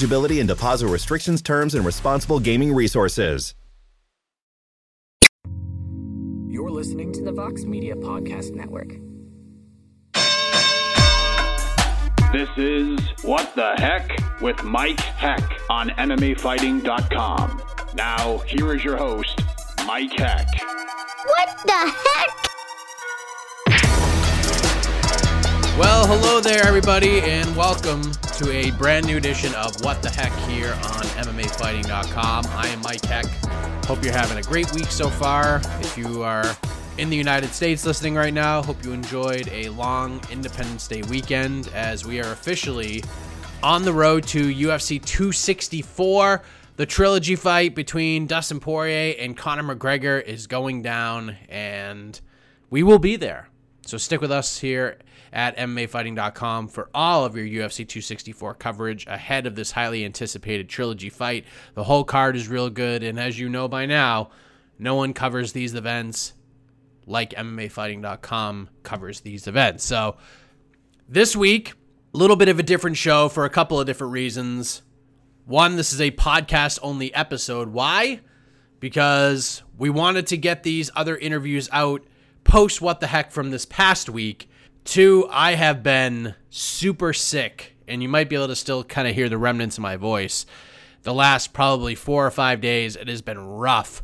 eligibility and deposit restrictions, terms, and responsible gaming resources. You're listening to the Vox Media Podcast Network. This is What the Heck with Mike Heck on MMAfighting.com. Now, here is your host, Mike Heck. What the heck? Well, hello there, everybody, and welcome to a brand new edition of What the Heck here on MMAfighting.com. I am Mike Heck. Hope you're having a great week so far. If you are in the United States listening right now, hope you enjoyed a long Independence Day weekend as we are officially on the road to UFC 264. The trilogy fight between Dustin Poirier and Conor McGregor is going down, and we will be there. So stick with us here at MMAfighting.com for all of your UFC 264 coverage ahead of this highly anticipated trilogy fight. The whole card is real good, and as you know by now, no one covers these events like MMAfighting.com covers these events. So this week, a little bit of a different show for a couple of different reasons. One, this is a podcast only episode. Why? Because we wanted to get these other interviews out post what the heck from this past week Two, I have been super sick, and you might be able to still kind of hear the remnants of my voice. The last probably four or five days, it has been rough.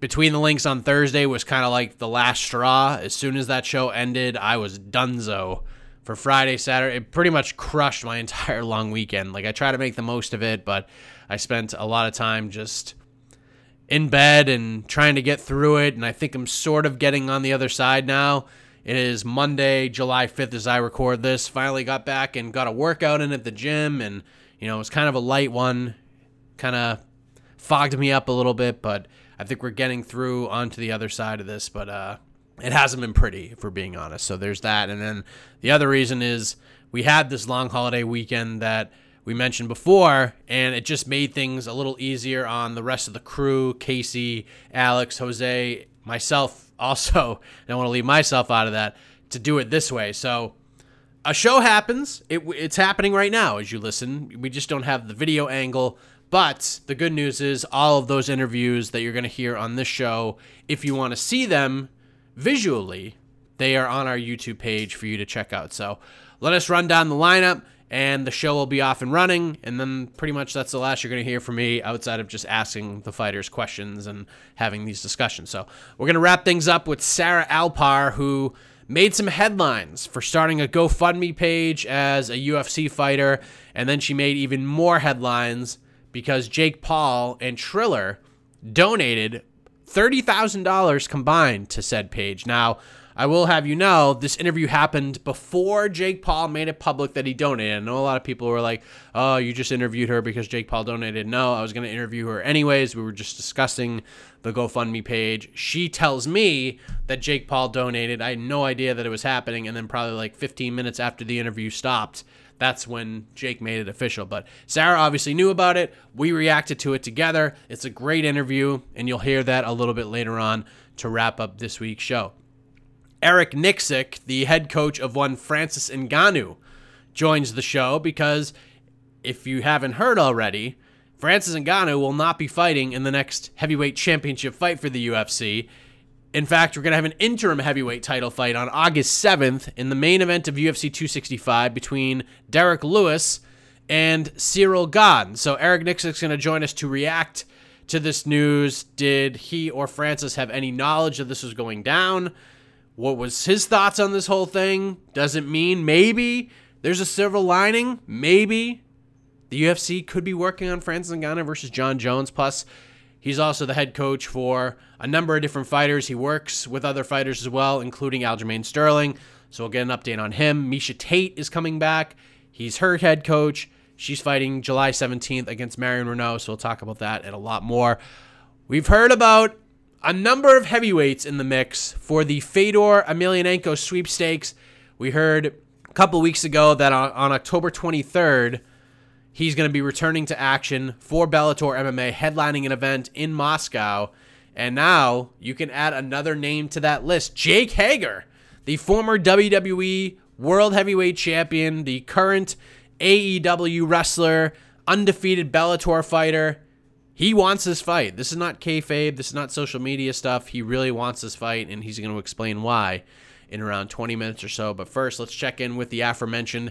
Between the links on Thursday was kind of like the last straw. As soon as that show ended, I was dunzo. For Friday, Saturday, it pretty much crushed my entire long weekend. Like I try to make the most of it, but I spent a lot of time just in bed and trying to get through it. And I think I'm sort of getting on the other side now. It is Monday, July 5th as I record this. Finally got back and got a workout in at the gym and you know, it was kind of a light one. Kind of fogged me up a little bit, but I think we're getting through onto the other side of this, but uh it hasn't been pretty if we're being honest. So there's that. And then the other reason is we had this long holiday weekend that we mentioned before, and it just made things a little easier on the rest of the crew Casey, Alex, Jose, myself also I don't want to leave myself out of that to do it this way. So a show happens. It, it's happening right now as you listen. We just don't have the video angle. But the good news is all of those interviews that you're going to hear on this show, if you want to see them visually, they are on our YouTube page for you to check out. So let us run down the lineup and the show will be off and running. And then pretty much that's the last you're going to hear from me outside of just asking the fighters questions and having these discussions. So we're going to wrap things up with Sarah Alpar, who made some headlines for starting a GoFundMe page as a UFC fighter. And then she made even more headlines because Jake Paul and Triller donated $30,000 combined to said page. Now, I will have you know this interview happened before Jake Paul made it public that he donated. I know a lot of people were like, "Oh, you just interviewed her because Jake Paul donated." No, I was going to interview her anyways. We were just discussing the GoFundMe page. She tells me that Jake Paul donated. I had no idea that it was happening, and then probably like 15 minutes after the interview stopped, that's when Jake made it official. But Sarah obviously knew about it. We reacted to it together. It's a great interview, and you'll hear that a little bit later on to wrap up this week's show. Eric Nicksick, the head coach of one Francis Ngannou, joins the show because if you haven't heard already, Francis Ngannou will not be fighting in the next heavyweight championship fight for the UFC. In fact, we're going to have an interim heavyweight title fight on August 7th in the main event of UFC 265 between Derrick Lewis and Cyril Gane. So Eric Nicksick's going to join us to react to this news. Did he or Francis have any knowledge that this was going down? What was his thoughts on this whole thing? Does it mean maybe there's a silver lining? Maybe the UFC could be working on Francis Ngannou versus Jon Jones. Plus, he's also the head coach for a number of different fighters. He works with other fighters as well, including Aljamain Sterling. So we'll get an update on him. Miesha Tate is coming back. He's her head coach. She's fighting July 17th against Marion Reneau. So we'll talk about that and a lot more. We've heard about a number of heavyweights in the mix for the Fedor Emelianenko sweepstakes. We heard a couple weeks ago that on, on October 23rd, he's going to be returning to action for Bellator MMA, headlining an event in Moscow. And now you can add another name to that list Jake Hager, the former WWE World Heavyweight Champion, the current AEW wrestler, undefeated Bellator fighter. He wants this fight. This is not kayfabe. This is not social media stuff. He really wants this fight, and he's going to explain why in around 20 minutes or so. But first, let's check in with the aforementioned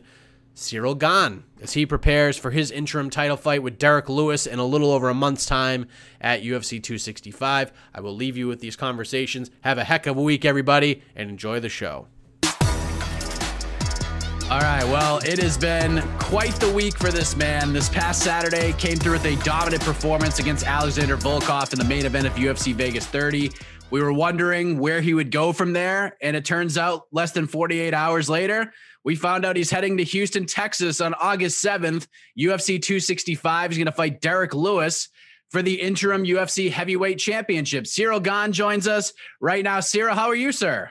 Cyril Gane as he prepares for his interim title fight with Derrick Lewis in a little over a month's time at UFC 265. I will leave you with these conversations. Have a heck of a week, everybody, and enjoy the show. All right, well, it has been quite the week for this man. This past Saturday came through with a dominant performance against Alexander Volkov in the main event of UFC Vegas 30. We were wondering where he would go from there, and it turns out less than 48 hours later, we found out he's heading to Houston, Texas on August 7th. UFC 265 is going to fight Derrick Lewis for the interim UFC heavyweight championship. Cyril Gane joins us right now. Cyril, how are you, sir?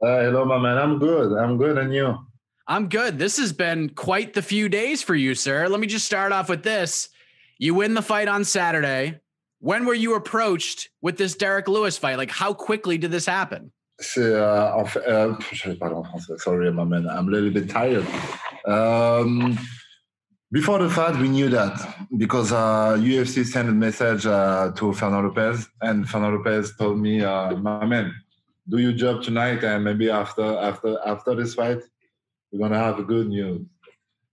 Uh, hello, my man. I'm good. I'm good. And you? I'm good. This has been quite the few days for you, sir. Let me just start off with this. You win the fight on Saturday. When were you approached with this Derrick Lewis fight? Like, how quickly did this happen? En français. Sorry, my man. I'm a little bit tired. Um, before the fight, we knew that because uh, UFC sent a message uh, to Fernando Lopes, and Fernando Lopes told me, uh, "My man, do your job tonight, and maybe after after after this fight, we're gonna have a good news.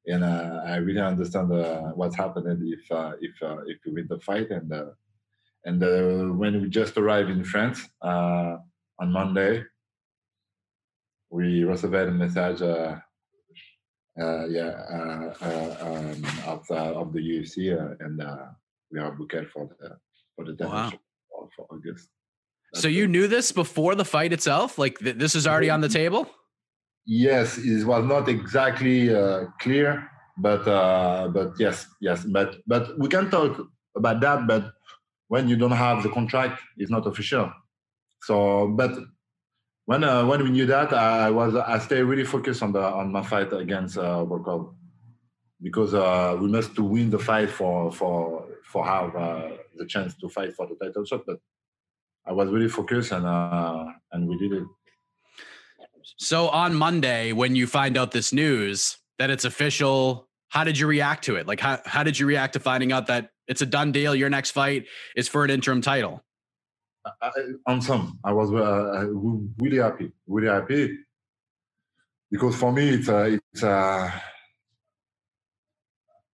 And uh, I really understand uh, what's happening if uh, if uh, if we win the fight. And uh, and uh, when we just arrived in France on Monday, we received a message. yeah, um, of of the UFC, and we are booked for the for the wow. for August. That's so you it. knew this before the fight itself? Like th- this is already on the table? Yes, it was not exactly uh, clear, but uh, but yes, yes, but but we can talk about that. But when you don't have the contract, it's not official. So, but when uh, when we knew that, I was I stay really focused on the on my fight against uh, because uh, we must to win the fight for for for have uh, the chance to fight for the title shot. But I was really focused and uh, and we did it. So on Monday, when you find out this news that it's official, how did you react to it? Like, how, how did you react to finding out that it's a done deal? Your next fight is for an interim title. On some, I was uh, really happy, really happy because for me, it's uh, it's uh,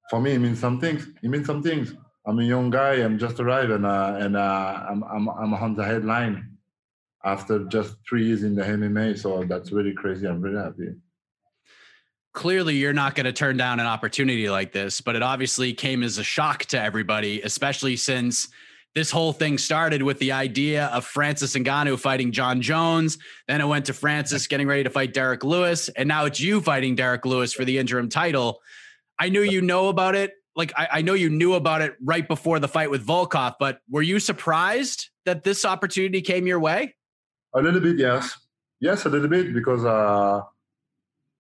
for me, it means some things. It means some things. I'm a young guy. I'm just arrived, and uh, and uh, I'm I'm I'm on the headline after just three years in the MMA. So that's really crazy. I'm really happy. Clearly, you're not going to turn down an opportunity like this, but it obviously came as a shock to everybody, especially since this whole thing started with the idea of Francis Ngannou fighting Jon Jones. Then it went to Francis getting ready to fight Derrick Lewis, and now it's you fighting Derrick Lewis for the interim title. I knew you know about it. Like I, I know you knew about it right before the fight with Volkov, but were you surprised that this opportunity came your way? A little bit, yes. Yes, a little bit because uh,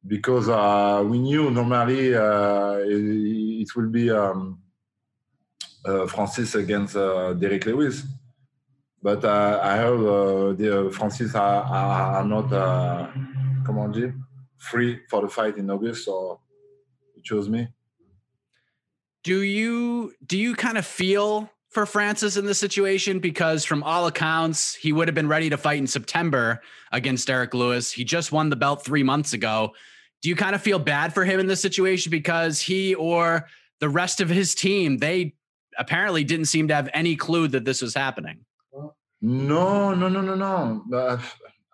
because uh, we knew normally uh, it, it will be um, uh, Francis against uh, Derrick Lewis, but uh, I heard uh, the Francis are, are, are not uh, come on, Jim, free for the fight in August, so he chose me. Do you do you kind of feel for Francis in this situation because, from all accounts, he would have been ready to fight in September against Derrick Lewis. He just won the belt three months ago. do you kind of feel bad for him in this situation because he or the rest of his team they apparently didn't seem to have any clue that this was happening? No, no, no, no, no. Uh,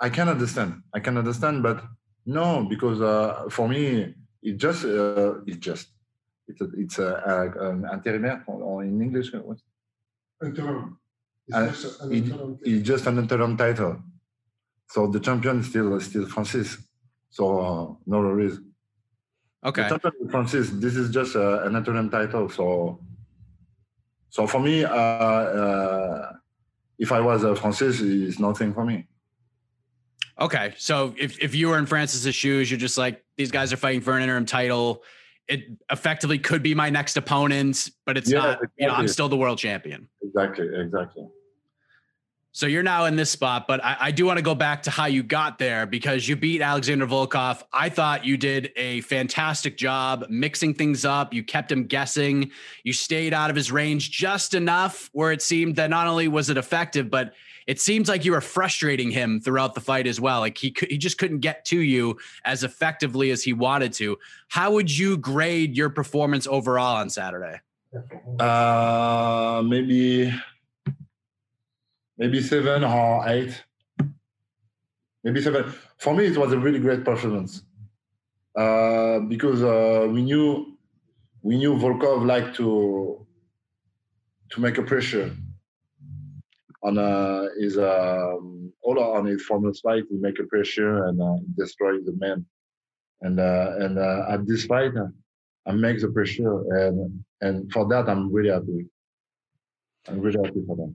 I can understand. I can understand, but no, because uh, for me, it just uh, it just it's a, it's a, a, an intérimaire in English. What? Interim. It's Uh, just an it, interim it's just an interim title. So the champion is still still Francis. So uh, no worries. Okay. The champion is Francis. This is just uh, an interim title. So so for me, uh, uh, if I was a Francis, it's nothing for me. Okay. So if, if you were in Francis's shoes, you're just like, these guys are fighting for an interim title. It effectively could be my next opponent, but it's Yeah, not, you know, I'm still the world champion. Exactly, exactly. So you're now in this spot, but I, I do want to go back to how you got there because you beat Alexander Volkov. I thought you did a fantastic job mixing things up. You kept him guessing. You stayed out of his range just enough where it seemed that not only was it effective, but it seems like you were frustrating him throughout the fight as well. Like he he just couldn't get to you as effectively as he wanted to. How would you grade your performance overall on Saturday? Uh, maybe maybe seven or eight. Maybe seven. For me, it was a really great performance uh, because uh, we knew we knew Volkov liked to to make a pressure on uh, his um, all on his former fight. He make a pressure and uh, destroy the man. And uh, and uh, at this fight, uh, I make the pressure, and and for that, I'm really happy. I'm really happy for that.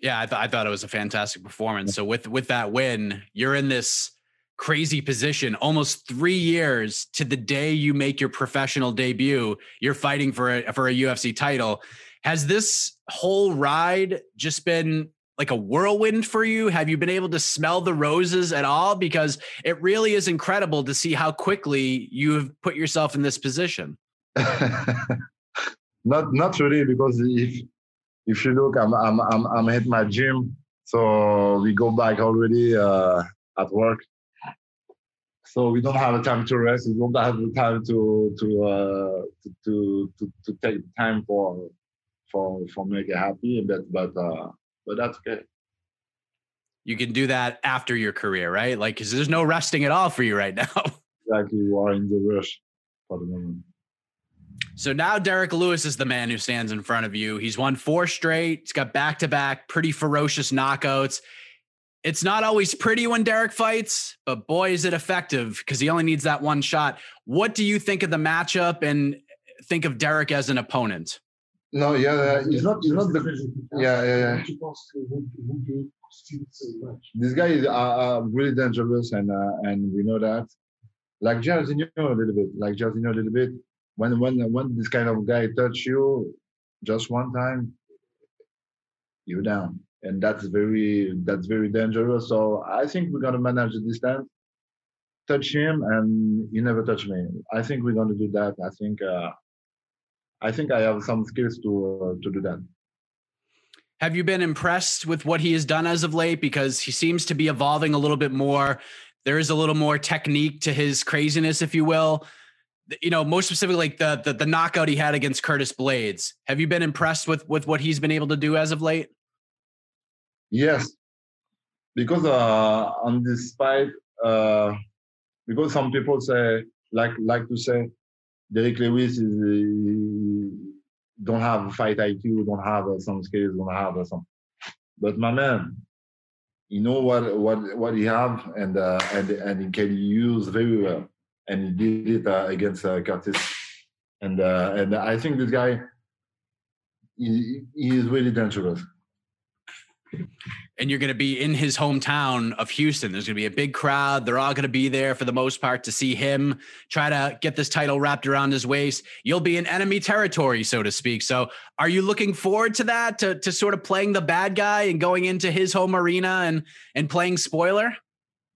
Yeah, I, th- I thought it was a fantastic performance. So with with that win, you're in this crazy position almost three years to the day you make your professional debut. You're fighting for a for a UFC title. Has this whole ride just been like a whirlwind for you? Have you been able to smell the roses at all? Because it really is incredible to see how quickly you have put yourself in this position. not not really because if if you look, I'm I'm I'm I'm at my gym, so we go back already uh, at work. So we don't have a time to rest. We don't have the time to to uh, to, to to to take time for for for make it happy. But but uh, but that's okay. You can do that after your career, right? Like, because there's no resting at all for you right now. Exactly, you are in the rush for the moment. So now Derrick Lewis is the man who stands in front of you. He's won four straight. He's got back to back pretty ferocious knockouts. It's not always pretty when Derrick fights, but boy, is it effective because he only needs that one shot. What do you think of the matchup and think of Derrick as an opponent? No, yeah, he's not. He's not the. Yeah, yeah, yeah. Tu penses que vous, vous deux style ce match? this guy is uh, uh, really dangerous, and uh, and we know that. Like Jairzinho a little bit, like Jairzinho a little bit. When when when this kind of guy touch you, just one time, you're down, and that's very that's very dangerous. So I think we're gonna manage the distance, touch him, and he never touch me. I think we're gonna do that. I think uh, I think I have some skills to uh, to do that. Have you been impressed with what he has done as of late? Because he seems to be evolving a little bit more. There is a little more technique to his craziness, if you will. You know, most specifically, like the, the the knockout he had against Curtis Blaydes. Have you been impressed with with what he's been able to do as of late? Yes, because uh, on this fight, uh, because some people say like like to say Derrick Lewis is uh, don't have fight IQ, don't have uh, some skills, don't have uh, some. But my man, you know what what what he have and uh, and and he can use very well, and he did it uh, against uh, Curtis, and uh, and I think this guy, he, he is really dangerous. And you're going to be in his hometown of Houston. There's going to be a big crowd. They're all going to be there for the most part to see him try to get this title wrapped around his waist. You'll be in enemy territory, so to speak. So, are you looking forward to that? To to sort of playing the bad guy and going into his home arena and and playing spoiler?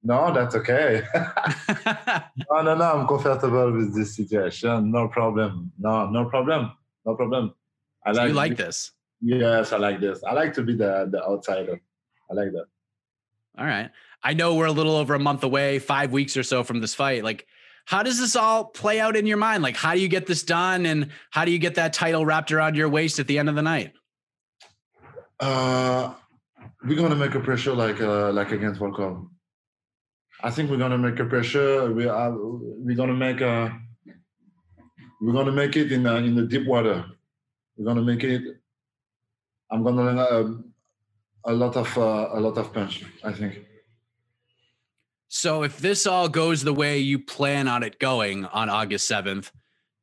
No, that's okay. no, no, no. I'm comfortable with this situation. No problem. No, no problem. No problem. I So like. you like this? Yes, I like this. I like to be the the outsider. I like that. All right. I know we're a little over a month away, five weeks or so from this fight. Like, how does this all play out in your mind? Like, how do you get this done, and how do you get that title wrapped around your waist at the end of the night? Uh, we're gonna make a pressure like uh, like against Volkov. I think we're gonna make a pressure. We are we're gonna make a we're gonna make it in uh, in the deep water. We're gonna make it. I'm gonna uh, a lot of uh, a lot of punch. I think. So, if this all goes the way you plan on it going on August seventh,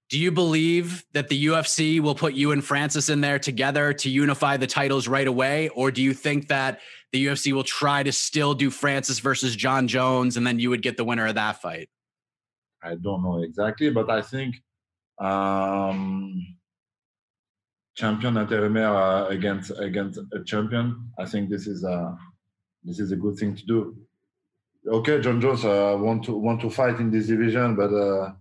do you believe that the UFC will put you and Francis in there together to unify the titles right away? Or do you think that the UFC will try to still do Francis versus Jon Jones and then you would get the winner of that fight? I don't know exactly, but I think um, champion at intérimaire uh, against against a champion. I think this is a this is a good thing to do. Okay, Jon Jones uh, want to want to fight in this division, but uh,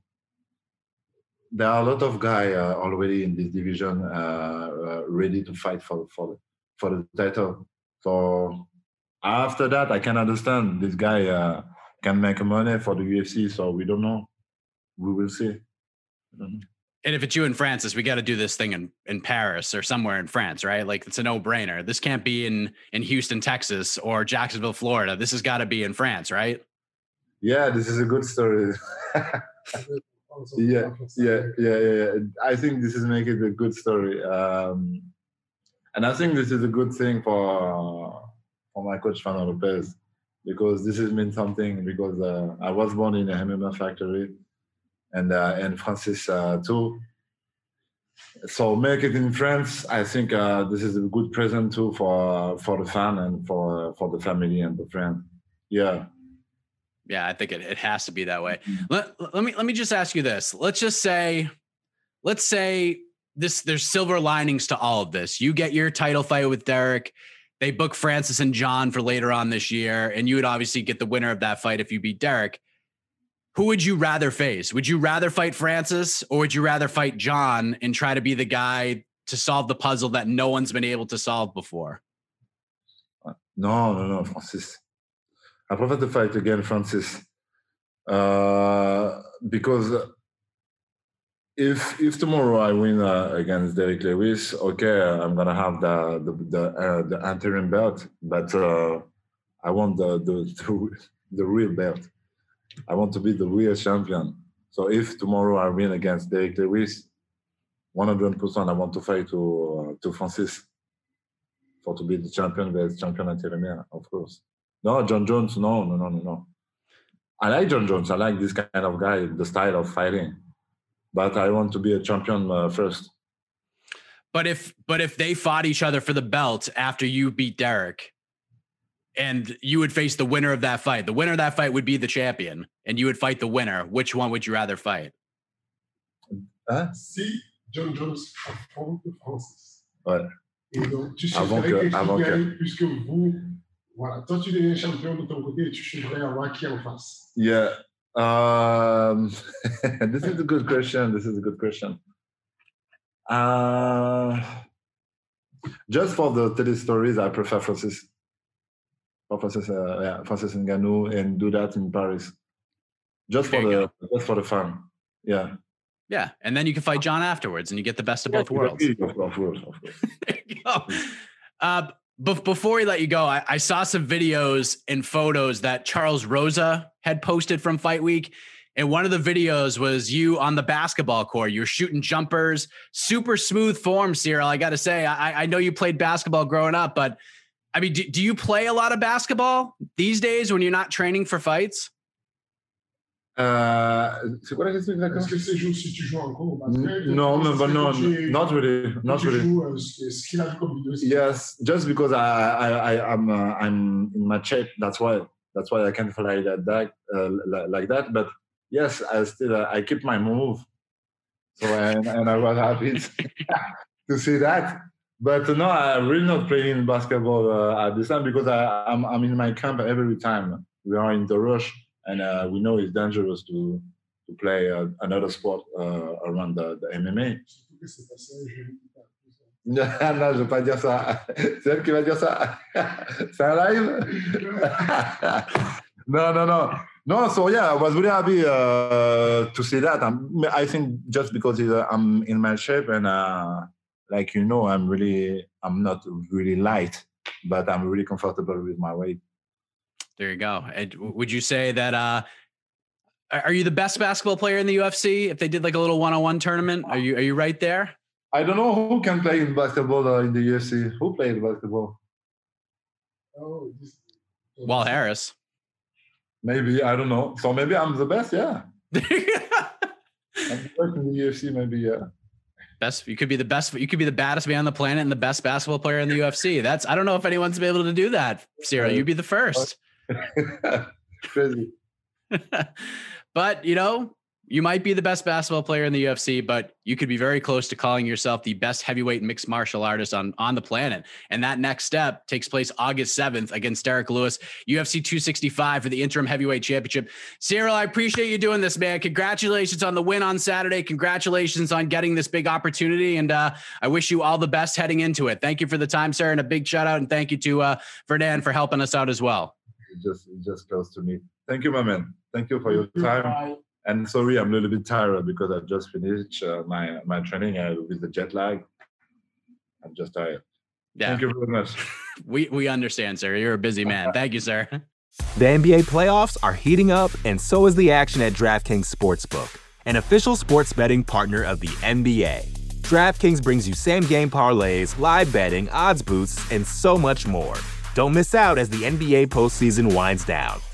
there are a lot of guys uh, already in this division uh, uh, ready to fight for for for the title. So after that, I can understand this guy uh, can make money for the UFC. So we don't know. We will see. Mhm. And if it's you and Francis, we got to do this thing in, in Paris or somewhere in France, right? Like it's a no brainer. This can't be in, in Houston, Texas or Jacksonville, Florida. This has got to be in France, right? Yeah, this is a good story. Yeah, yeah, yeah, yeah. I think this is making a good story, um, and I think this is a good thing for for my coach Fernando Lopes because this has meant something. Because uh, I was born in a MMA factory, and uh, and Francis uh, too. So make it in France. I think uh, this is a good present too for for the fan and for for the family and the friend. Yeah. Yeah, I think it, it has to be that way. Let, let me let me just ask you this. Let's just say, let's say this there's silver linings to all of this. You get your title fight with Derrick. They book Francis and Jon for later on this year, and you would obviously get the winner of that fight if you beat Derrick. Who would you rather face? Would you rather fight Francis or would you rather fight Jon and try to be the guy to solve the puzzle that no one's been able to solve before? No, no, no, Francis. I prefer to fight again, Francis, uh, because if if tomorrow I win uh, against Derrick Lewis, okay, I'm gonna have the the the, uh, the interim belt, but uh, I want the, the the the real belt. I want to be the real champion. So if tomorrow I win against Derrick Lewis, 100% I want to fight to uh, to Francis for to be the champion, the champion intérimaire, of course. No, Jon Jones, no, no, no, no, no. I like Jon Jones. I like this kind of guy, the style of fighting. But I want to be a champion uh, first. But if but if they fought each other for the belt after you beat Derrick, and you would face the winner of that fight, the winner of that fight would be the champion, and you would fight the winner. Which one would you rather fight? Hein? Si Jon Jones affronte Francis. Ouais. Et donc, tu Avant que- quelque avant que- gagne, puisque vous, voilà, toi tu deviens champion de ton côté et tu suivrais avoir qui en face. Yeah. Um, this is a good question. This is a good question. Uh, just for the tele stories, I prefer Francis. For Francis, uh, yeah, Ngannou, and do that in Paris. Just for There you the just for the fun. Yeah. Yeah, and then you can fight Jon afterwards, and you get the best of both worlds. Of course, of course. There you go. Uh, bef- before we let you go, I, I saw some videos and photos that Charles Rosa had posted from Fight Week. And one of the videos was you on the basketball court. You're shooting jumpers, super smooth form, Cyril. I got to say, I, I know you played basketball growing up, but I mean, do, do you play a lot of basketball these days when you're not training for fights? Uh, c'est quoi la question exactement? Est-ce que c'est joue si tu joues encore au basket No, no, but no, not really, not really. joues, euh, ce ce qu'il a vu comme vidéo. c'est- Yes, just because I I I am uh, I'm in my shape. That's why that's why I can fly like that uh, like that. But yes, I still uh, I keep my move. So and, and I was happy to see that. But no, I'm really not playing basketball uh, at this time because I, I'm I'm in my camp every time. We are in the rush, and uh, we know it's dangerous to to play uh, another sport uh, around the, the MMA. Non, non, je ne veux pas dire ça. C'est elle qui va dire ça. C'est un live Non, non, non. No, so yeah, I was really happy uh, to see that. I'm, I think just because uh, I'm in my shape and uh, like you know, I'm really I'm not really light, but I'm really comfortable with my weight. There you go. And would you say that uh are you the best basketball player in the UFC? If they did like a little one-on-one tournament, are you are you right there? I don't know who can play in basketball uh, in the UFC. Who played basketball? Oh, this, Walt Harris. Maybe I don't know. So maybe I'm the best. Yeah, I'm the best in the UFC. Maybe yeah. Best you could be the best you could be the baddest man on the planet and the best basketball player in the UFC. That's I don't know if anyone's been able to do that, Cyril. You'd be the first. Crazy. but you know, you might be the best basketball player in the UFC, but you could be very close to calling yourself the best heavyweight mixed martial artist on, on the planet. And that next step takes place August 7th against Derrick Lewis, UFC 265 for the interim heavyweight championship. Cyril, I appreciate you doing this, man. Congratulations on the win on Saturday. Congratulations on getting this big opportunity. And uh, I wish you all the best heading into it. Thank you for the time, sir. And a big shout out and thank you to uh, Verdan for helping us out as well. It's just it's just close to me. Thank you, my man. Thank you for your time. And sorry, I'm a little bit tired because I just finished uh, my my training uh, with the jet lag. I'm just tired. Yeah. Thank you very much. We, we understand, sir. You're a busy man. Thank you, sir. The NBA playoffs are heating up, and so is the action at DraftKings Sportsbook, an official sports betting partner of the NBA. DraftKings brings you same game parlays, live betting, odds boosts, and so much more. Don't miss out as the NBA postseason winds down.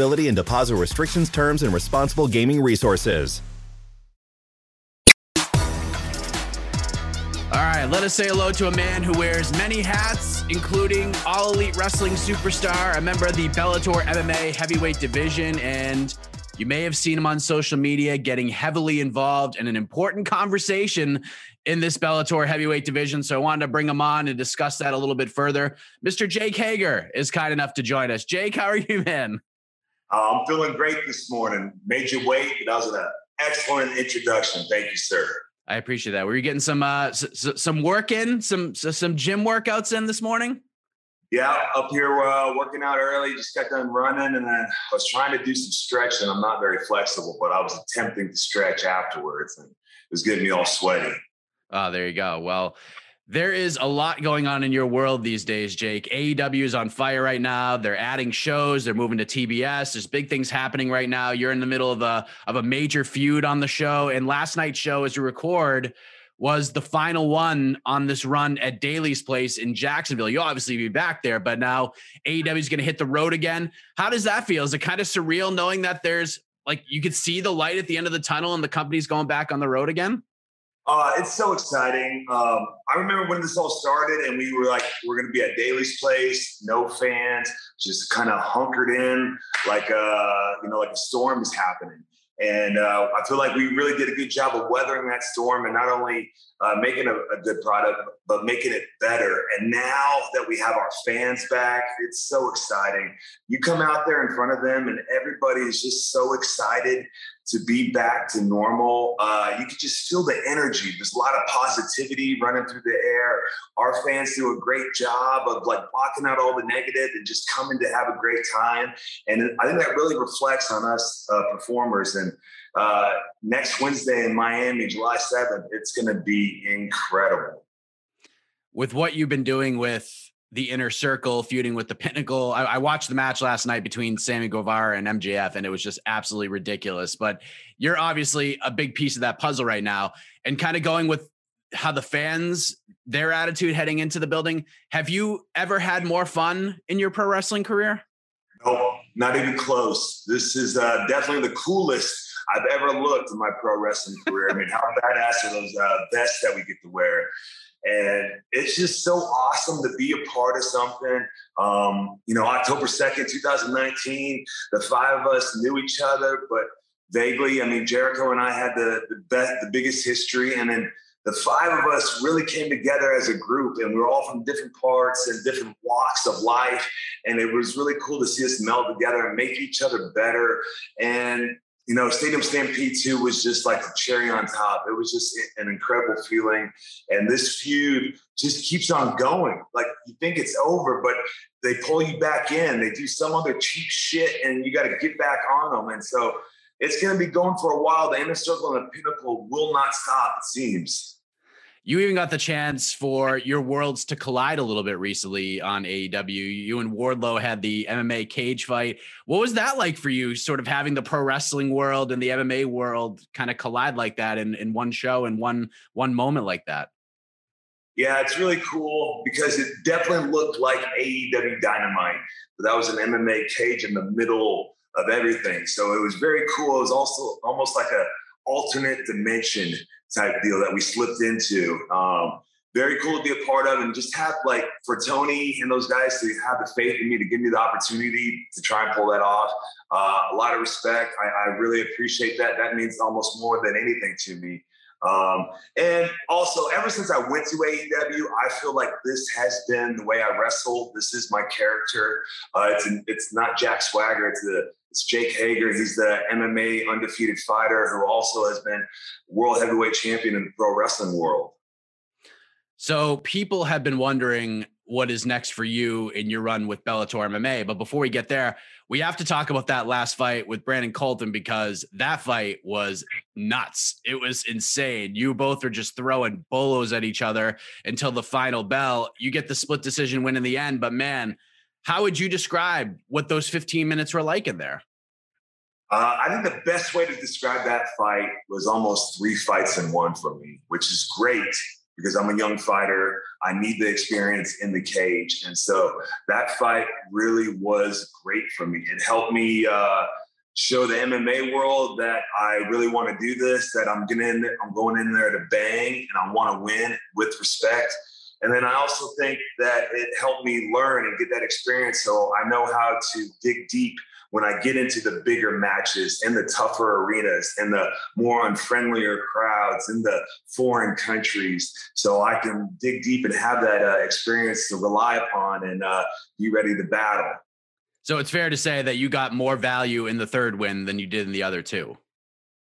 and deposit restrictions, terms, and responsible gaming resources. All right, let us say hello to a man who wears many hats, including All Elite Wrestling Superstar, a member of the Bellator MMA heavyweight division, and you may have seen him on social media getting heavily involved in an important conversation in this Bellator heavyweight division. So I wanted to bring him on and discuss that a little bit further. Mr. Jake Hager is kind enough to join us. Jake, how are you, man? Uh, I'm feeling great this morning. Made your weight. That was an excellent introduction. Thank you, sir. I appreciate that. Were you getting some uh s- some work in, some s- some gym workouts in this morning? Yeah, up here uh, working out early. Just got done running, and then I was trying to do some stretching. I'm not very flexible, but I was attempting to stretch afterwards, and it was getting me all sweaty. Oh, there you go. Well, there is a lot going on in your world these days, Jake. AEW is on fire right now. They're adding shows. They're moving to TBS. There's big things happening right now. You're in the middle of a of a major feud on the show. And last night's show, as you record, was the final one on this run at Daily's Place in Jacksonville. You'll obviously be back there, but now AEW is going to hit the road again. How does that feel? Is it kind of surreal knowing that there's like you could see the light at the end of the tunnel and the company's going back on the road again? Uh, it's so exciting. Um, I remember when this all started, and we were like, we're going to be at Daily's Place, no fans, just kind of hunkered in, like uh, you know, like a storm is happening. And uh, I feel like we really did a good job of weathering that storm and not only uh, making a, a good product, but making it better. And now that we have our fans back, it's so exciting. You come out there in front of them, and everybody is just so excited to be back to normal. Uh, you can just feel the energy. There's a lot of positivity running through the air. Our fans do a great job of like blocking out all the negative and just coming to have a great time. And I think that really reflects on us uh, performers. And uh, next Wednesday in Miami, July 7th, it's going to be incredible. With what you've been doing with the inner circle feuding with the pinnacle. I, I, watched the match last night between Sammy Guevara and MJF, and it was just absolutely ridiculous. But you're obviously a big piece of that puzzle right now, and kind of going with how the fans their attitude heading into the building. Have you ever had more fun in your pro wrestling career? No, not even close. This is uh, definitely the coolest I've ever looked in my pro wrestling career. I mean, how badass are those uh, vests that we get to wear? And it's just so awesome to be a part of something. Um, you know, October 2nd, 2019, the five of us knew each other, but vaguely, I mean, Jericho and I had the, the best, the biggest history. And then the five of us really came together as a group and we are all from different parts and different walks of life. And it was really cool to see us meld together and make each other better. And you know, Stadium Stampede 2 was just like the cherry on top. It was just an incredible feeling. And this feud just keeps on going. Like you think it's over, but they pull you back in. They do some other cheap shit and you got to get back on them. And so it's going to be going for a while. The inner circle and the pinnacle will not stop, it seems. You even got the chance for your worlds to collide a little bit recently on AEW. You and Wardlow had the MMA cage fight. What was that like for you, sort of having the pro wrestling world and the MMA world kind of collide like that in, in one show and one one moment like that? Yeah, it's really cool because it definitely looked like AEW Dynamite, but that was an MMA cage in the middle of everything. So it was very cool. It was also almost like a alternate dimension type deal that we slipped into. Um, very cool to be a part of and just have like for Tony and those guys to have the faith in me to give me the opportunity to try and pull that off. Uh, a lot of respect. I, I, really appreciate that. That means almost more than anything to me. Um, and also, ever since I went to AEW, I feel like this has been the way I wrestle. This is my character. Uh, it's it's not Jack Swagger. It's the it's Jake Hager. He's the MMA undefeated fighter who also has been world heavyweight champion in the pro wrestling world. So people have been wondering what is next for you in your run with Bellator MMA. But before we get there, we have to talk about that last fight with Brandon Calton because that fight was nuts. It was insane. You both are just throwing bolos at each other until the final bell. You get the split decision win in the end, but man, how would you describe what those 15 minutes were like in there? Uh, I think the best way to describe that fight was almost three fights in one for me, which is great because I'm a young fighter. I need the experience in the cage. And so that fight really was great for me. It helped me uh, show the MMA world that I really want to do this, that I'm getting in I'm going in there to bang and I want to win with respect. And then I also think that it helped me learn and get that experience. So I know how to dig deep when I get into the bigger matches and the tougher arenas and the more unfriendlier crowds in the foreign countries. So I can dig deep and have that uh, experience to rely upon and uh, be ready to battle. So it's fair to say that you got more value in the third win than you did in the other two.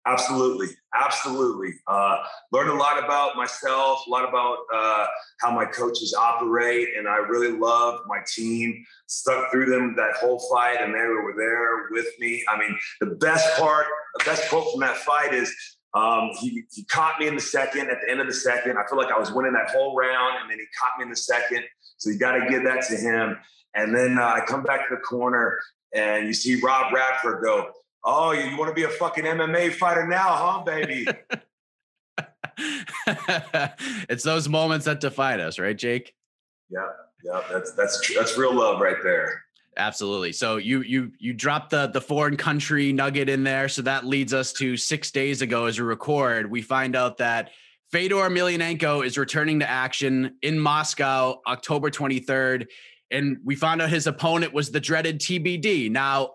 Absolutely, absolutely. Uh, learned a lot about myself, a lot about uh, how my coaches operate, and I really loved my team. Stuck through them that whole fight, and they were there with me. I mean, the best part, the best quote from that fight is um, he, he caught me in the second. At the end of the second, I feel like I was winning that whole round, and then he caught me in the second. So you got to give that to him. And then uh, I come back to the corner, and you see Rob Radford go Oh, you want to be a fucking MMA fighter now, huh, baby? it's those moments that define us, right, Jake? Yeah, yeah, that's that's that's real love right there. Absolutely. So you you you dropped the the foreign country nugget in there. So that leads us to six days ago as we record. We find out that Fedor Emelianenko is returning to action in Moscow, October 23rd. And we found out his opponent was the dreaded TBD. Now,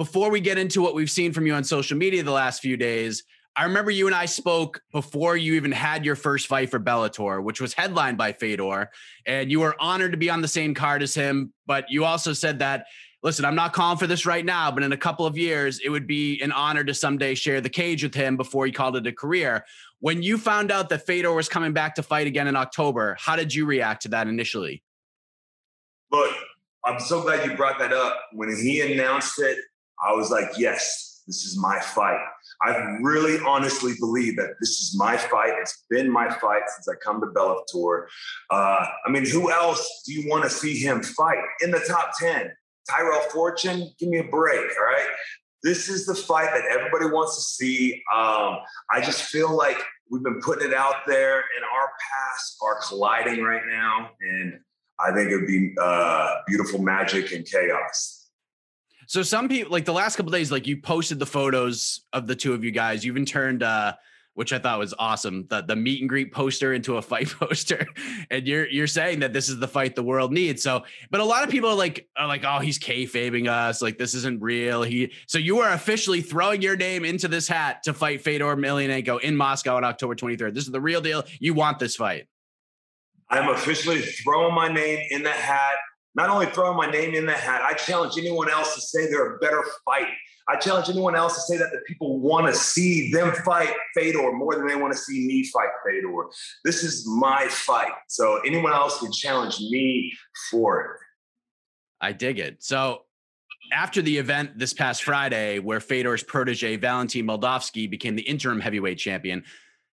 before we get into what we've seen from you on social media the last few days, I remember you and I spoke before you even had your first fight for Bellator, which was headlined by Fedor, and you were honored to be on the same card as him. But you also said that, listen, I'm not calling for this right now, but in a couple of years, it would be an honor to someday share the cage with him before he called it a career. When you found out that Fedor was coming back to fight again in October, how did you react to that initially? Look, I'm so glad you brought that up. When he announced it, I was like, yes, this is my fight. I really honestly believe that this is my fight. It's been my fight since I come to Bellator. Uh, I mean, who else do you want to see him fight in the top 10? Tyrell Fortune, give me a break, all right? this is the fight that everybody wants to see. Um, I just feel like we've been putting it out there, and our paths are colliding right now, and I think it'd be uh, beautiful magic and chaos. So some people, like the last couple days, like you posted the photos of the two of you guys. You even turned uh, which I thought was awesome. The the meet and greet poster into a fight poster, and you're you're saying that this is the fight the world needs. So, but a lot of people are like are like, oh, he's kayfabing us. Like this isn't real. He so you are officially throwing your name into this hat to fight Fedor Emelianenko in Moscow on October 23rd. This is the real deal. You want this fight. I'm officially throwing my name in the hat. Not only throwing my name in the hat, I challenge anyone else to say they're a better fight I challenge anyone else to say that the people want to see them fight Fedor more than they want to see me fight Fedor. This is my fight. So anyone else can challenge me for it. I dig it. So after the event this past Friday, where Fedor's protege Valentin Moldavsky became the interim heavyweight champion,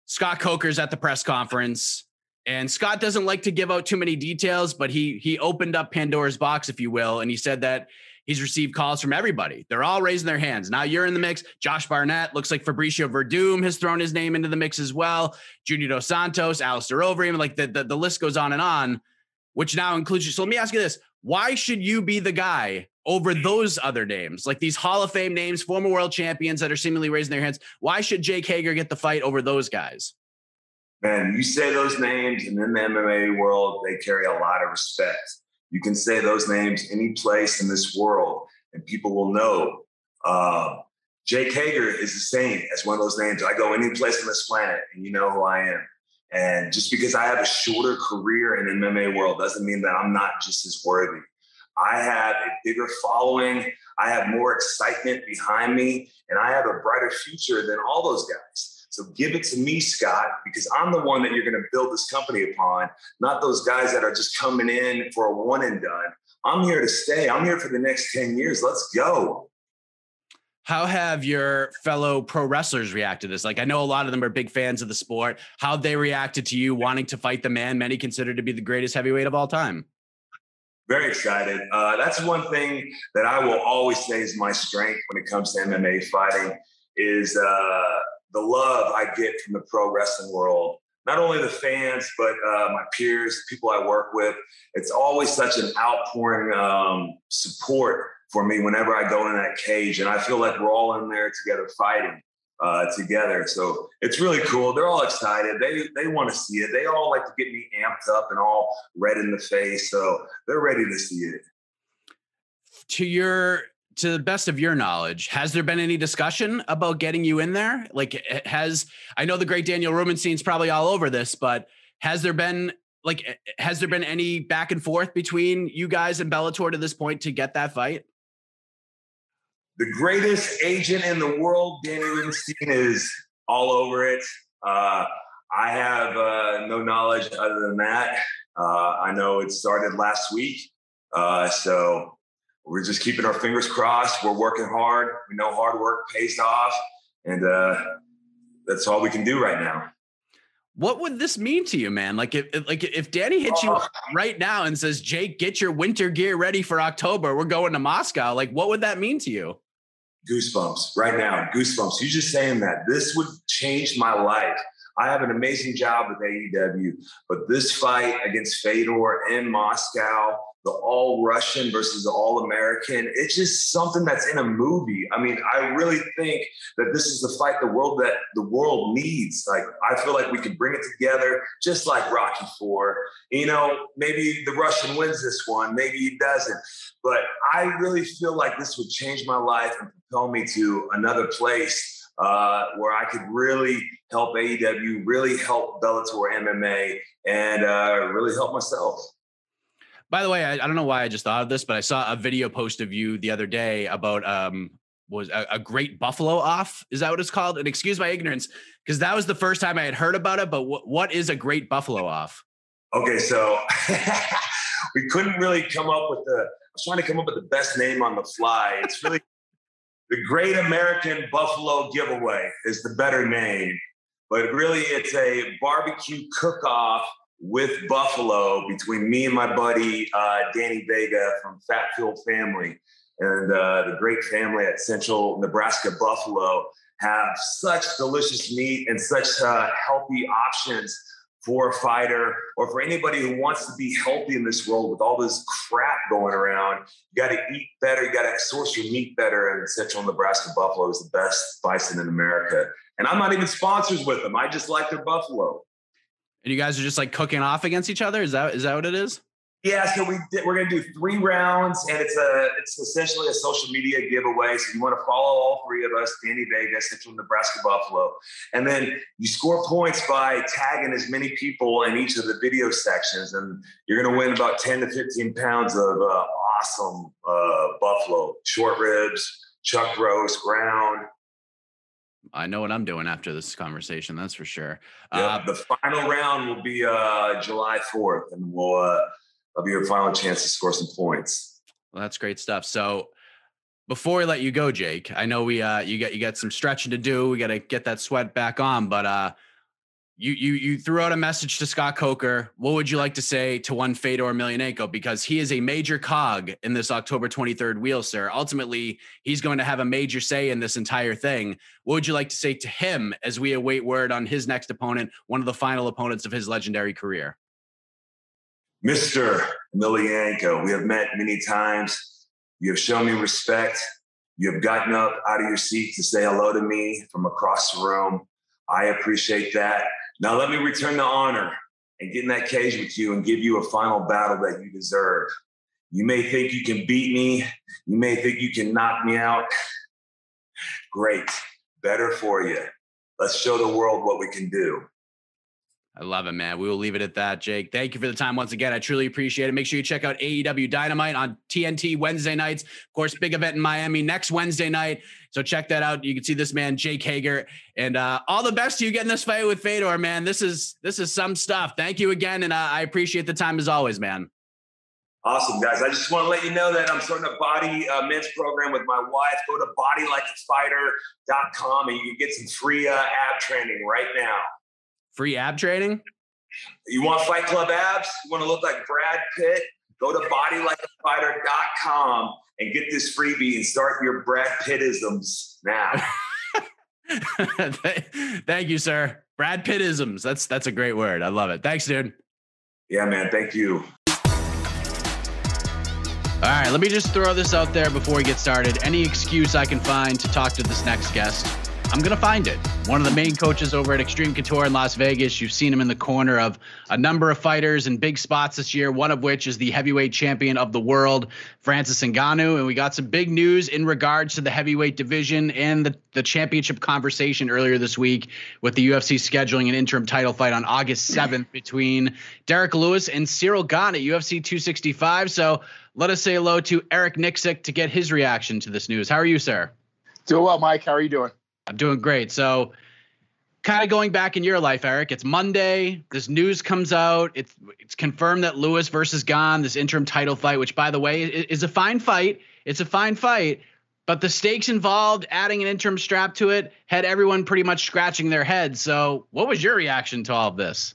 Scott Coker's at the press conference. And Scott doesn't like to give out too many details, but he he opened up Pandora's box, if you will, and he said that He's received calls from everybody. They're all raising their hands. Now you're in the mix. Josh Barnett looks like Fabricio Werdum has thrown his name into the mix as well. Junior Dos Santos, Alistair Overeem, like the, the, the list goes on and on, which now includes you. So let me ask you this. Why should you be the guy over those other names, like these Hall of Fame names, former world champions that are seemingly raising their hands? Why should Jake Hager get the fight over those guys? Man, you say those names, and in the MMA world, they carry a lot of respect. You can say those names any place in this world, and people will know. Uh, Jake Hager is the same as one of those names. I go any place on this planet, and you know who I am. And just because I have a shorter career in the MMA world doesn't mean that I'm not just as worthy. I have a bigger following. I have more excitement behind me, and I have a brighter future than all those guys. So give it to me, Scott, because I'm the one that you're going to build this company upon, not those guys that are just coming in for a one and done. I'm here to stay. I'm here for the next 10 years. Let's go. How have your fellow pro wrestlers reacted to this? Like, I know a lot of them are big fans of the sport. How they reacted to you wanting to fight the man many consider to be the greatest heavyweight of all time? Very excited. Uh, that's one thing that I will always say is my strength when it comes to MMA fighting is uh, the love I get from the pro wrestling world. Not only the fans, but uh, my peers, people I work with. It's always such an outpouring um, support for me whenever I go in that cage, and I feel like we're all in there together fighting uh, together. So it's really cool. They're all excited. They they want to see it. They all like to get me amped up and all red in the face. So they're ready to see it. To your to the best of your knowledge, has there been any discussion about getting you in there? Like, has I know the great Daniel Rubenstein's probably all over this, but has there been like has there been any back and forth between you guys and Bellator to this point to get that fight? The greatest agent in the world, Danny Rubenstein, is all over it. Uh, I have uh, no knowledge other than that. Uh, I know it started last week, uh, so we're just keeping our fingers crossed. We're working hard. We know hard work pays off, and uh, that's all we can do right now. What would this mean to you, man? Like if like if Danny hits you uh, right now and says, "Jake, get your winter gear ready for October. We're going to Moscow." Like, what would that mean to you? Goosebumps right now. Goosebumps. You just saying that this would change my life. I have an amazing job with AEW, but this fight against Fedor in Moscow the all Russian versus the all American. It's just something that's in a movie. I mean, I really think that this is the fight the world that the world needs. Like, I feel like we can bring it together, just like Rocky Four. You know, maybe the Russian wins this one, maybe he doesn't. But I really feel like this would change my life and propel me to another place. Uh, where I could really help AEW, really help Bellator MMA, and uh, really help myself. By the way, I, I, don't know why I just thought of this, but I saw a video post of you the other day about um was a, a great buffalo off. Is that what it's called? And excuse my ignorance, because that was the first time I had heard about it. But w- what is a great buffalo off? Okay, so we couldn't really come up with the. I was trying to come up with the best name on the fly. It's really the Great American Buffalo Giveaway is the better name, but really it's a barbecue cook-off with Buffalo between me and my buddy uh, Danny Vega from Fat Fuel Family. and uh, the great family at Central Nebraska Buffalo have such delicious meat and such uh, healthy options for a fighter or for anybody who wants to be healthy in this world with all this crap going around. You got to eat better. You got to source your meat better. And Central Nebraska Buffalo is the best bison in America. And I'm not even sponsors with them. I just like their buffalo. And you guys are just like cooking off against each other. Is that is that what it is? Yeah, so we we're gonna do three rounds, and it's a it's essentially a social media giveaway. So you want to follow all three of us: Danny Vegas, Central Nebraska Buffalo, and then you score points by tagging as many people in each of the video sections, and you're gonna win about ten to fifteen pounds of uh, awesome uh, buffalo short ribs, chuck roast, ground. I know what I'm doing after this conversation. That's for sure. Yeah, uh, the final round will be uh, July 4th, and we'll uh, that'll be your final chance to score some points. Well, that's great stuff. So before we let you go, Jake, I know we uh you got you got some stretching to do. We got to get that sweat back on, but uh you you you threw out a message to Scott Coker. What would you like to say to one Fedor Emelianenko because he is a major cog in this October 23rd wheel, sir. Ultimately, he's going to have a major say in this entire thing. What would you like to say to him as we await word on his next opponent, one of the final opponents of his legendary career? Mr. Emelianenko, we have met many times. You have shown me respect. You have gotten up out of your seat to say hello to me from across the room. I appreciate that. Now let me return the honor and get in that cage with you and give you a final battle that you deserve. You may think you can beat me. You may think you can knock me out. Great. Better for you. Let's show the world what we can do. I love it, man. We will leave it at that, Jake. Thank you for the time once again. I truly appreciate it. Make sure you check out AEW Dynamite on TNT Wednesday nights. Of course, big event in Miami next Wednesday night. So check that out. You can see this man, Jake Hager, and uh, all the best to you getting this fight with Fedor, man. This is this is some stuff. Thank you again, and uh, I appreciate the time as always, man. Awesome, guys. I just want to let you know that I'm starting a body uh, men's program with my wife. Go to bodylikeafighter.com and you can get some free uh, ab training right now. Free ab training? You want Fight Club abs? You want to look like Brad Pitt? Go to bodylikeafighter.com and get this freebie and start your Brad Pittisms now. Thank you, sir. Brad Pittisms. That's that's a great word. I love it. Thanks, dude. Yeah, man. Thank you. All right, let me just throw this out there before we get started. Any excuse I can find to talk to this next guest I'm going to find it. One of the main coaches over at Extreme Couture in Las Vegas. You've seen him in the corner of a number of fighters in big spots this year, one of which is the heavyweight champion of the world, Francis Ngannou. And we got some big news in regards to the heavyweight division and the, the championship conversation earlier this week with the UFC scheduling an interim title fight on August 7th between Derrick Lewis and Ciryl Gane at UFC 265. So let us say hello to Eric Nicksick to get his reaction to this news. How are you, sir? Doing well, Mike. How are you doing? I'm doing great. So, kind of going back in your life, Eric. It's Monday. This news comes out. It's it's confirmed that Lewis versus Gane, this interim title fight, which by the way is a fine fight. It's a fine fight, but the stakes involved, adding an interim strap to it, had everyone pretty much scratching their heads. So, what was your reaction to all of this?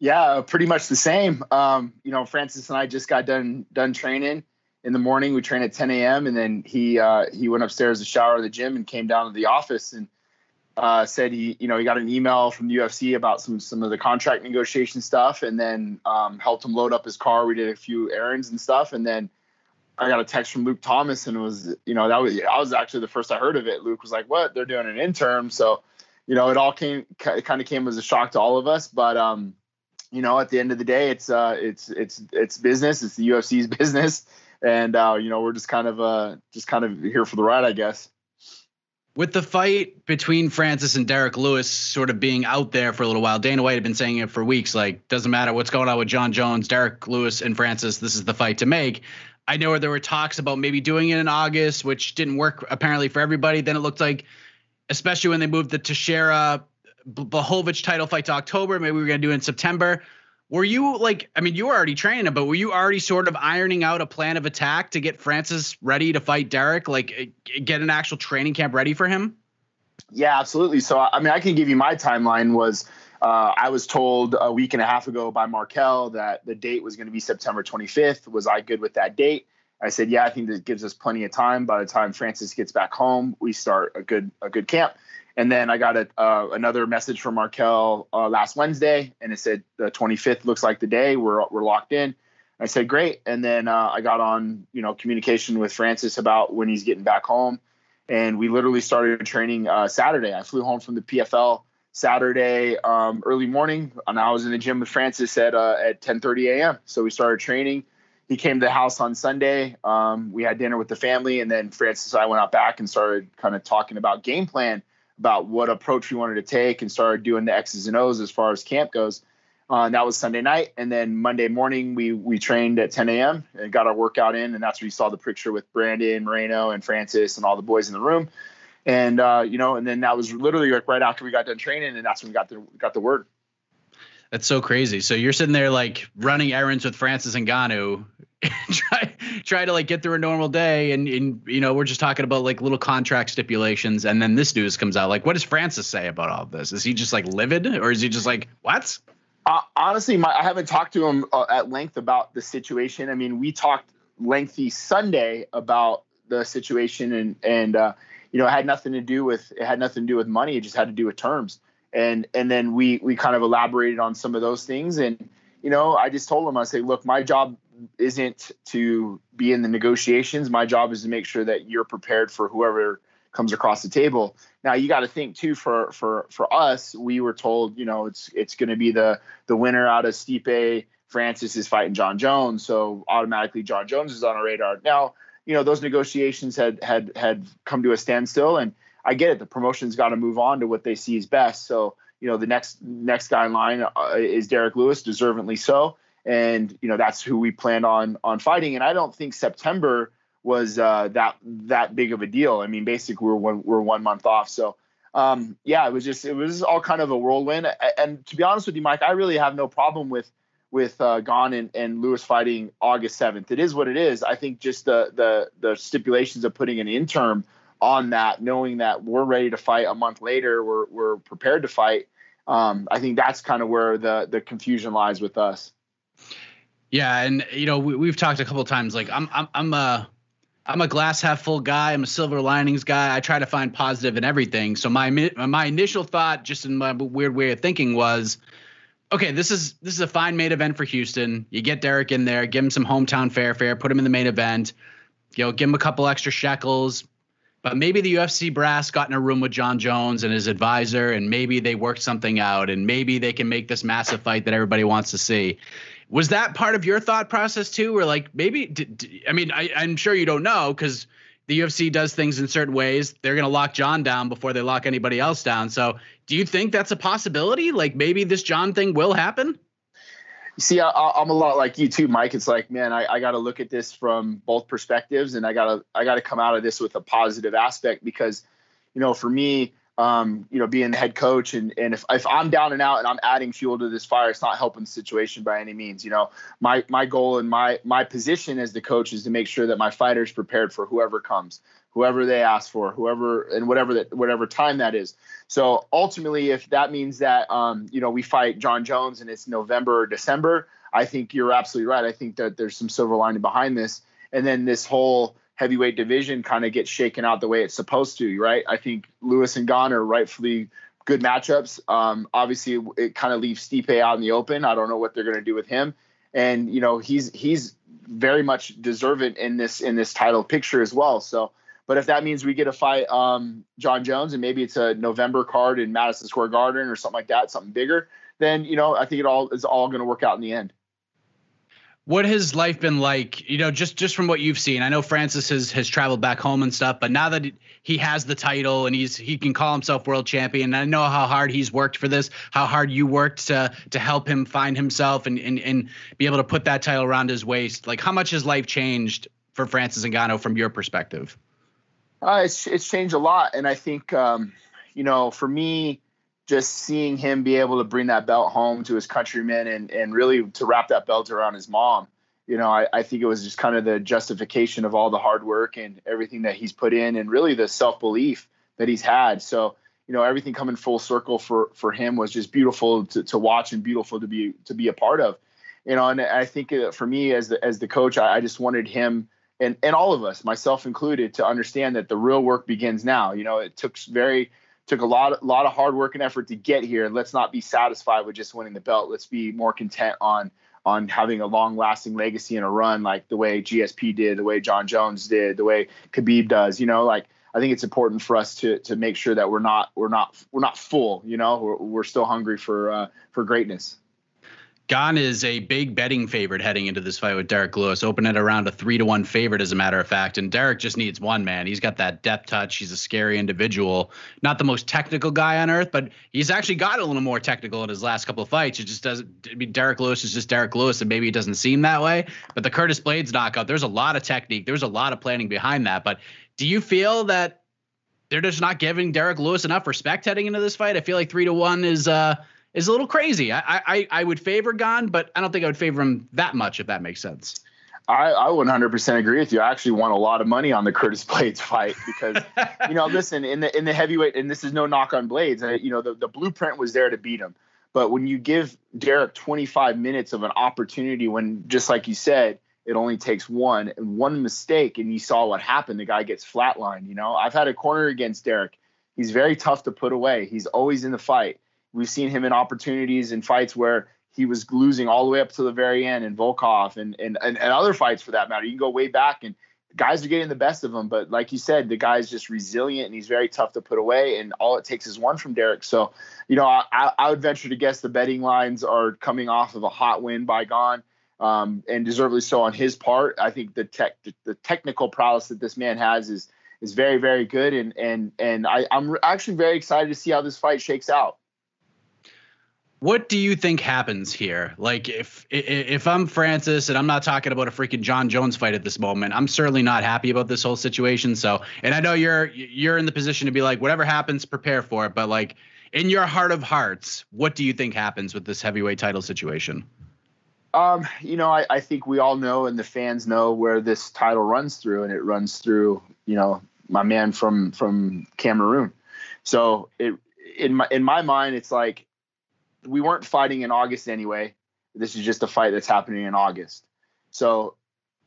Yeah, pretty much the same. Um, you know, Francis and I just got done done training in the morning. We train at 10 a.m. and then he uh, he went upstairs to shower at the gym and came down to the office and uh, said he you know he got an email from the UFC about some some of the contract negotiation stuff and then um, helped him load up his car. We did a few errands and stuff and then I got a text from Luke Thomas and it was you know that was I was actually the first I heard of it. Luke was like, "What? They're doing an interim." So you know it all came it kind of came as a shock to all of us, but um you know at the end of the day it's uh it's it's it's business. It's the UFC's business and uh, you know we're just kind of uh, just kind of here for the ride, I guess. With the fight between Francis and Derrick Lewis sort of being out there for a little while, Dana White had been saying it for weeks. Like, doesn't matter what's going on with Jon Jones, Derrick Lewis, and Francis. This is the fight to make. I know there were talks about maybe doing it in August, which didn't work apparently for everybody. Then it looked like, especially when they moved the Teixeira Blachowicz title fight to October, maybe we were going to do it in September. Were you like, I mean, you were already training him, but were you already sort of ironing out a plan of attack to get Francis ready to fight Derrick Like, eh, get an actual training camp ready for him? Yeah, absolutely. So, I mean, I can give you my timeline was uh, I was told a week and a half ago by Marquel that the date was going to be September 25th. Was I good with that date? I said, yeah, I think that gives us plenty of time. By the time Francis gets back home, we start a good a good camp. And then I got a, uh, another message from Marquel uh, last Wednesday, and it said the 25th looks like the day. We're we're locked in. I said great, and then uh, I got on you know communication with Francis about when he's getting back home, and we literally started training uh, Saturday. I flew home from the PFL Saturday um, early morning, and I was in the gym with Francis at uh, at 10:30 a.m. So we started training he came to the house on Sunday. Um, we had dinner with the family, and then Francis and I went out back and started kind of talking about game plan, about what approach we wanted to take, and started doing the X's and O's as far as camp goes. Uh, and that was Sunday night, and then Monday morning we we trained at 10 a.m. and got our workout in, and that's where you saw the picture with Brandon Moreno and Francis and all the boys in the room. And uh, you know, and then that was literally like right after we got done training, and that's when we got the got the word. That's so crazy. So you're sitting there like running errands with Francis Ngannou, try try to like get through a normal day, and, and you know we're just talking about like little contract stipulations, and then this news comes out. Like, what does Francis say about all this? Is he just like livid, or is he just like what? Uh, honestly, my, I haven't talked to him uh, at length about the situation. I mean, we talked lengthy Sunday about the situation, and and uh, you know it had nothing to do with it had nothing to do with money. It just had to do with terms and and then we we kind of elaborated on some of those things and you know i just told him i say look my job isn't to be in the negotiations my job is to make sure that you're prepared for whoever comes across the table now you got to think too for for for us we were told you know it's it's going to be the the winner out of Stipe Francis is fighting Jon Jones so automatically Jon Jones is on our radar now you know those negotiations had had had come to a standstill and I get it. The promotion's got to move on to what they see is best. So you know the next next guy in line uh, is Derrick Lewis, deservedly so, and you know that's who we planned on on fighting. And I don't think September was uh, that that big of a deal. I mean, basically we're one we're one month off. So um, yeah, it was just it was all kind of a whirlwind. And to be honest with you, Mike, I really have no problem with with uh, Gane and, and Lewis fighting August seventh. It is what it is. I think just the the the stipulations of putting an interim on that, knowing that we're ready to fight a month later, we're we're prepared to fight. Um, I think that's kind of where the the confusion lies with us. Yeah, and you know we, have talked a couple times. Like I'm I'm I'm a I'm a glass half full guy. I'm a silver linings guy. I try to find positive in everything. So my my initial thought, just in my weird way of thinking, was, okay, this is this is a fine main event for Houston. You get Derrick in there, give him some hometown fair put him in the main event. You know, give him a couple extra shekels, but maybe the UFC brass got in a room with Jon Jones and his advisor, and maybe they worked something out, and maybe they can make this massive fight that everybody wants to see. Was that part of your thought process too, or like maybe? I mean, I, I'm sure you don't know because the UFC does things in certain ways. They're going to lock Jon down before they lock anybody else down. So, do you think that's a possibility? Like maybe this Jon thing will happen? see, I, am a lot like you too, Mike. It's like, man, I, I got to look at this from both perspectives, and I gotta I gotta come out of this with a positive aspect because, you know, for me, um, you know, being the head coach and and if if I'm down and out and I'm adding fuel to this fire, it's not helping the situation by any means. You know, my my goal and my my position as the coach is to make sure that my fighters prepared for whoever comes whoever they ask for, whoever and whatever that whatever time that is. So ultimately, if that means that um, you know we fight Jon Jones and it's November or December, I think you're absolutely right. I think that there's some silver lining behind this, and then this whole heavyweight division kind of gets shaken out the way it's supposed to, right? I think Lewis and Gane are rightfully good matchups. Um, obviously, it kind of leaves Stipe out in the open. I don't know what they're going to do with him, and you know he's he's very much deserving in this in this title picture as well. So but if that means we get a fight um, Jon Jones and maybe it's a November card in Madison Square Garden or something like that, something bigger, then you know I think it all is all going to work out in the end. What has life been like? You know, just just from what you've seen. I know Francis has has traveled back home and stuff, but now that he has the title and he's he can call himself world champion, I know how hard he's worked for this, how hard you worked to to help him find himself and and and be able to put that title around his waist. Like, how much has life changed for Francis Ngannou from your perspective? Uh, it's it's changed a lot, and I think um, you know, for me, just seeing him be able to bring that belt home to his countrymen and and really to wrap that belt around his mom, you know, I, I think it was just kind of the justification of all the hard work and everything that he's put in, and really the self belief that he's had. So you know, everything coming full circle for for him was just beautiful to, to watch and beautiful to be to be a part of. You know, and I think uh, for me as the as the coach, I, I just wanted him and and all of us, myself included, to understand that the real work begins now. You know, it took very took a lot a lot of hard work and effort to get here. And Let's not be satisfied with just winning the belt. Let's be more content on on having a long lasting legacy and a run like the way GSP did, the way Jon Jones did, the way Khabib does. You know, like I think it's important for us to to make sure that we're not we're not we're not full. You know, we're, we're still hungry for uh, for greatness. Gane is a big betting favorite heading into this fight with Derrick Lewis, open it around a three to one favorite, as a matter of fact. And Derrick just needs one man. He's got that depth touch. He's a scary individual. Not the most technical guy on earth, but he's actually got a little more technical in his last couple of fights. It just doesn't. I mean, Derrick Lewis is just Derrick Lewis, and maybe it doesn't seem that way. But the Curtis Blaydes knockout, there's a lot of technique. There's a lot of planning behind that. But do you feel that they're just not giving Derrick Lewis enough respect heading into this fight? I feel like three to one is. uh is a little crazy. I, I I would favor Gane, but I don't think I would favor him that much, if that makes sense. I, I 100% agree with you. I actually won a lot of money on the Curtis Blaydes fight because, you know, listen in the in the heavyweight, and this is no knock on Blaydes. I, you know, the, the blueprint was there to beat him, but when you give Derrick 25 minutes of an opportunity, when just like you said, it only takes one and one mistake, and you saw what happened. The guy gets flatlined. You know, I've had a corner against Derrick. He's very tough to put away. He's always in the fight We've seen him in opportunities in fights where he was losing all the way up to the very end in Volkov and, and, and, and other fights for that matter. You can go way back and guys are getting the best of him. But like you said, the guy's just resilient and he's very tough to put away. And all it takes is one from Derrick. So, you know, I, I would venture to guess the betting lines are coming off of a hot win by Gane. Um, and deservedly so on his part. I think the tech, the technical prowess that this man has is is very, very good. And and and I, I'm actually very excited to see how this fight shakes out. What do you think happens here? Like if if I'm Francis and I'm not talking about a freaking Jon Jones fight at this moment, I'm certainly not happy about this whole situation. So, and I know you're you're in the position to be like whatever happens, prepare for it, but like in your heart of hearts, what do you think happens with this heavyweight title situation? Um, you know, I, I think we all know and the fans know where this title runs through, and it runs through, you know, my man from from Cameroon. So it in my in my mind, it's like we weren't fighting in August anyway. This is just a fight that's happening in August. So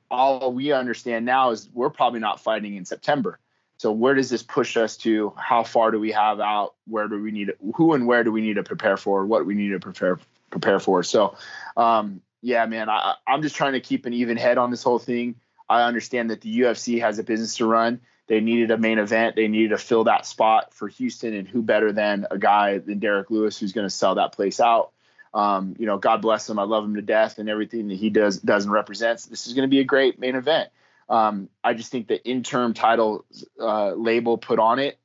all we understand now is we're probably not fighting in September. So where does this push us to? How far do we have out? Where do we need who and where do we need to prepare for? What we need to prepare prepare for? So, um, yeah, man, I, I'm just trying to keep an even head on this whole thing. I understand that the UFC has a business to run. They needed a main event. They needed to fill that spot for Houston, and who better than a guy than Derrick Lewis, who's going to sell that place out. Um, you know, God bless him. I love him to death, and everything that he does does and represents. This is going to be a great main event. Um, I just think the interim title uh, label put on it,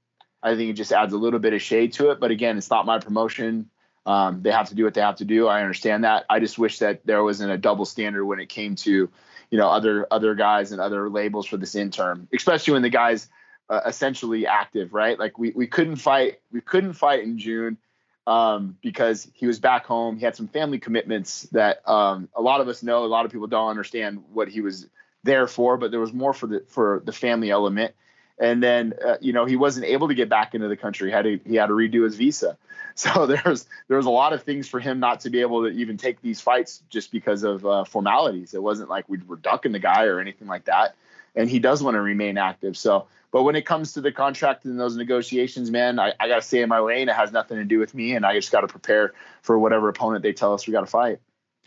I think it just adds a little bit of shade to it. But again, it's not my promotion. Um, they have to do what they have to do. I understand that. I just wish that there wasn't a double standard when it came to you know other other guys and other labels for this interim, especially when the guys uh, essentially active, right? Like we we couldn't fight we couldn't fight in June um, because he was back home. He had some family commitments that um, a lot of us know. A lot of people don't understand what he was there for, but there was more for the for the family element. And then uh, you know he wasn't able to get back into the country. He had to he had to redo his visa. So there's there's a lot of things for him not to be able to even take these fights just because of uh, formalities. It wasn't like we were ducking the guy or anything like that. And he does want to remain active. So, but when it comes to the contract and those negotiations, man, I, I got to stay in my lane. It has nothing to do with me, and I just got to prepare for whatever opponent they tell us we got to fight.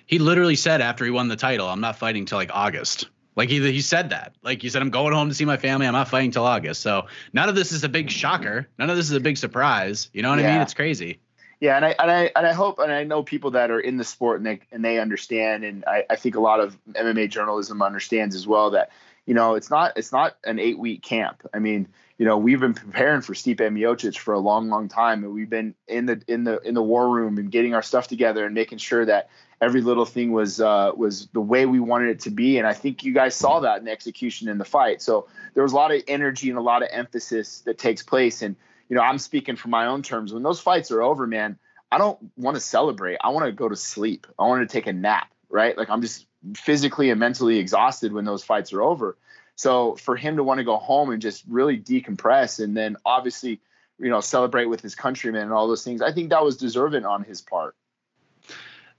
He literally said after he won the title, "I'm not fighting till like August." Like he he said that. Like he said, I'm going home to see my family. I'm not fighting till August. So none of this is a big shocker. None of this is a big surprise. You know what yeah. I mean? It's crazy. Yeah, and I and I and I hope and I know people that are in the sport and they and they understand, and I, I think a lot of MMA journalism understands as well that you know it's not it's not an eight week camp. I mean, you know, we've been preparing for Stipe Miocic for a long, long time, and we've been in the in the in the war room and getting our stuff together and making sure that every little thing was uh, was the way we wanted it to be. And I think you guys saw that in the execution in the fight. So there was a lot of energy and a lot of emphasis that takes place. And you know, I'm speaking from my own terms. When those fights are over, man, I don't want to celebrate. I want to go to sleep. I want to take a nap. Right? Like I'm just physically and mentally exhausted when those fights are over. So for him to want to go home and just really decompress and then obviously, you know, celebrate with his countrymen and all those things, I think that was deserving on his part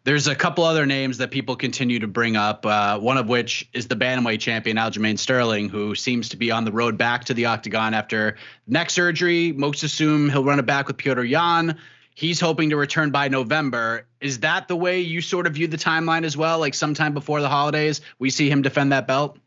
There's a couple other names that people continue to bring up. Uh, one of which is the bantamweight champion Aljamain Sterling, who seems to be on the road back to the octagon after neck surgery. Most assume he'll run it back with Petr Yan. He's hoping to return by November. Is that the way you sort of view the timeline as well? Like sometime before the holidays, we see him defend that belt.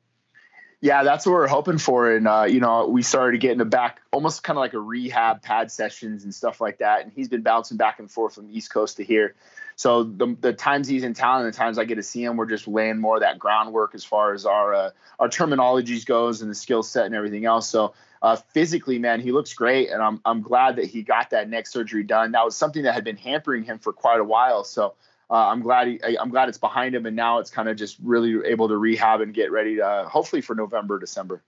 Yeah, that's what we're hoping for. And uh, you know, we started getting him back, almost kind of like a rehab pad sessions and stuff like that. And he's been bouncing back and forth from East Coast to here. So the, the times he's in town and the times I get to see him, we're just laying more of that groundwork as far as our uh, our terminologies goes and the skill set and everything else. So uh, physically, man, he looks great, and I'm I'm glad that he got that neck surgery done. That was something that had been hampering him for quite a while. So. Uh, I'm glad he, I'm glad it's behind him, and now it's kind of just really able to rehab and get ready to uh, hopefully for November, December.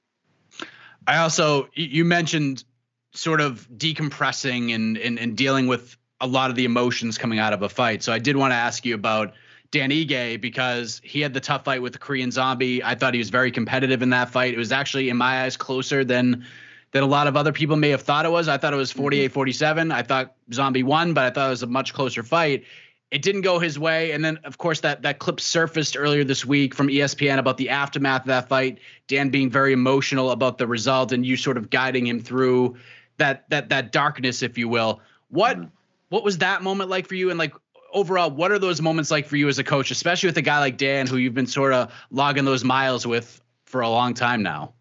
I also you mentioned sort of decompressing and, and and dealing with a lot of the emotions coming out of a fight. So I did want to ask you about Dan Ige because he had the tough fight with the Korean Zombie. I thought he was very competitive in that fight. It was actually in my eyes closer than than a lot of other people may have thought it was. I thought it was 48-47. I thought Zombie won, but I thought it was a much closer fight. It didn't go his way, and then of course that that clip surfaced earlier this week from ESPN about the aftermath of that fight. Dan being very emotional about the result, and you sort of guiding him through that that that darkness, if you will. What mm-hmm what was that moment like for you? And like overall, what are those moments like for you as a coach, especially with a guy like Dan, who you've been sort of logging those miles with for a long time now?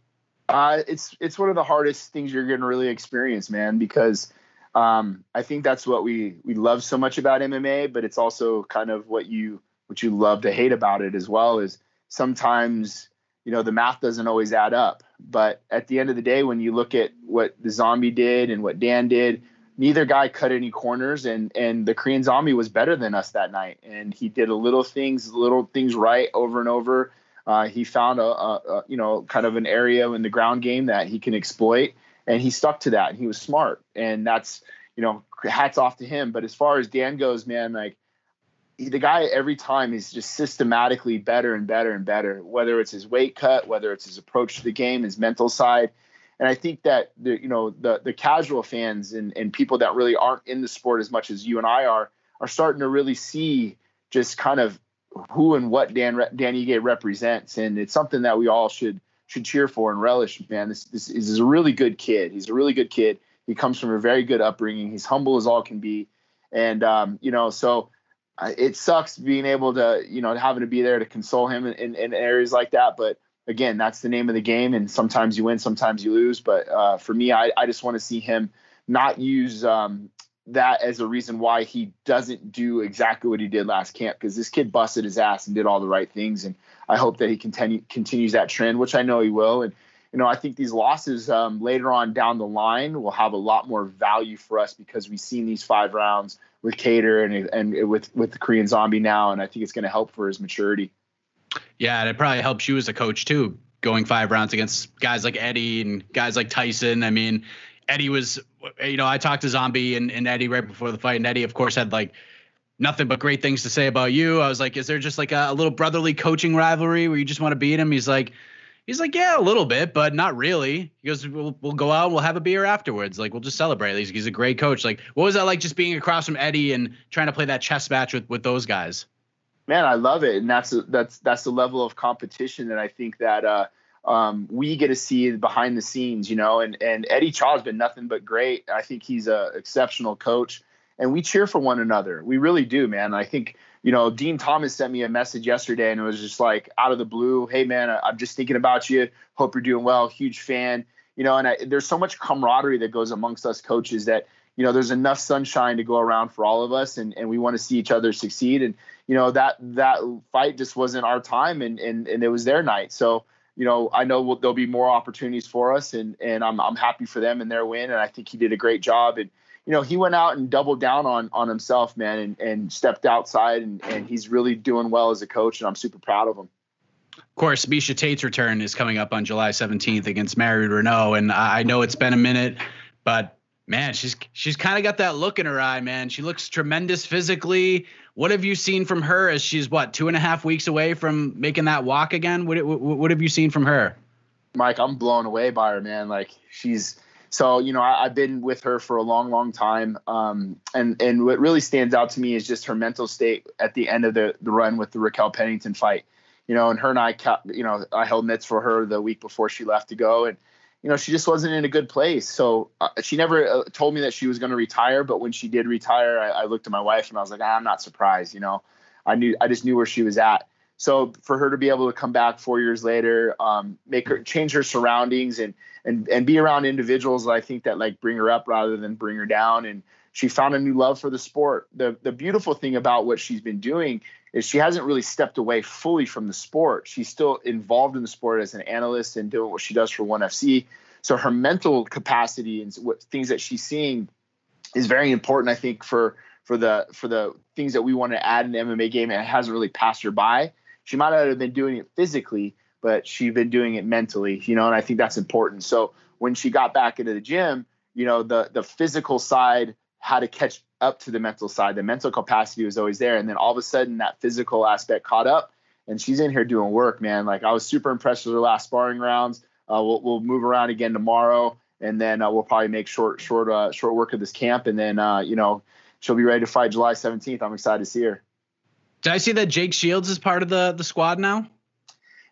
Uh, it's it's one of the hardest things you're going to really experience, man, because um, I think that's what we we love so much about MMA, but it's also kind of what you what you love to hate about it as well. Is sometimes you know the math doesn't always add up, but at the end of the day, when you look at what the zombie did and what Dan did, neither guy cut any corners and and the Korean Zombie was better than us that night and he did a little things little things right over and over. Uh, he found a, a, a, you know kind of an area in the ground game that he can exploit and he stuck to that and he was smart and that's you know hats off to him. But as far as Dan goes, man, like the guy every time is just systematically better and better and better. Whether it's his weight cut, whether it's his approach to the game, his mental side and I think that the you know the the casual fans and and people that really aren't in the sport as much as you and I are are starting to really see just kind of who and what Dan Dan Ige represents, and it's something that we all should should cheer for and relish. Man, this this is a really good kid. He's a really good kid. He comes from a very good upbringing. He's humble as all can be, and um, you know so. Uh, it sucks being able to, you know, having to be there to console him in, in, in areas like that. But again, that's the name of the game. And sometimes you win, sometimes you lose. But uh, for me, I, I just want to see him not use um, that as a reason why he doesn't do exactly what he did last camp because this kid busted his ass and did all the right things. And I hope that he continue continues that trend, which I know he will. And you know, I think these losses um, later on down the line will have a lot more value for us because we've seen these five rounds with Kattar and and with with the Korean Zombie now, and I think it's going to help for his maturity. Yeah, and it probably helps you as a coach too, going five rounds against guys like Eddie and guys like Tyson. I mean, Eddie was, you know, I talked to Zombie and, and Eddie right before the fight, and Eddie, of course, had like nothing but great things to say about you. I was like, is there just like a, a little brotherly coaching rivalry where you just want to beat him? He's like, he's like, yeah, a little bit, but not really. He goes, we'll, we'll go out, we'll have a beer afterwards. Like, we'll just celebrate. He's, he's a great coach. Like, what was that like just being across from Eddie and trying to play that chess match with, with those guys? Man, I love it, and that's that's that's the level of competition that I think that uh, um, we get to see behind the scenes, you know. And and Eddie Cha has been nothing but great. I think he's a exceptional coach, and we cheer for one another. We really do, man. I think you know Dean Thomas sent me a message yesterday, and it was just like out of the blue, "Hey, man, I'm just thinking about you. Hope you're doing well. Huge fan." You know, and I, there's so much camaraderie that goes amongst us coaches that you know there's enough sunshine to go around for all of us, and and we want to see each other succeed. And you know that that fight just wasn't our time and and, and it was their night. So you know i know there'll be more opportunities for us and and i'm, I'm happy for them and their win. And i think he did a great job. And you know he went out and doubled down on on himself man and, and stepped outside and, and he's really doing well as a coach and i'm super proud of him. Of course, Miesha Tate's return is coming up on July 17th against Marion Reneau, and I know it's been a minute, but man, she's she's kind of got that look in her eye, man. She looks tremendous physically. What have you seen from her as she's what two and a half weeks away from making that walk again? What what, what have you seen from her? Mike, I'm blown away by her, man. Like she's So you know, I, have been with her for a long, long time, um, and and what really stands out to me is just her mental state at the end of the the run with the Raquel Pennington fight. You know, and her and I, you know, I held mitts for her the week before she left to go, and you know, she just wasn't in a good place. So uh, she never uh, told me that she was going to retire, but when she did retire, I, I looked at my wife and I was like, ah, I'm not surprised. You know, I knew I just knew where she was at. So for her to be able to come back four years later, um, make her change her surroundings and and and be around individuals I think that like bring her up rather than bring her down. And she found a new love for the sport. The the beautiful thing about what she's been doing is she hasn't really stepped away fully from the sport. She's still involved in the sport as an analyst and doing what she does for ONE FC. So her mental capacity and what things that she's seeing is very important, I think, for for the for the things that we want to add in the MMA game, and it hasn't really passed her by she might not have been doing it physically, but she'd been doing it mentally, you know, and I think that's important. So when she got back into the gym, you know, the the physical side had to catch up to the mental side. The mental capacity was always there. And then all of a sudden that physical aspect caught up and she's in here doing work, man. Like I was super impressed with her last sparring rounds. Uh, we'll, we'll move around again tomorrow and then uh, we'll probably make short, short, uh, short work of this camp. And then, uh, you know, she'll be ready to fight July 17th. I'm excited to see her. Did I see that Jake Shields is part of the the squad now?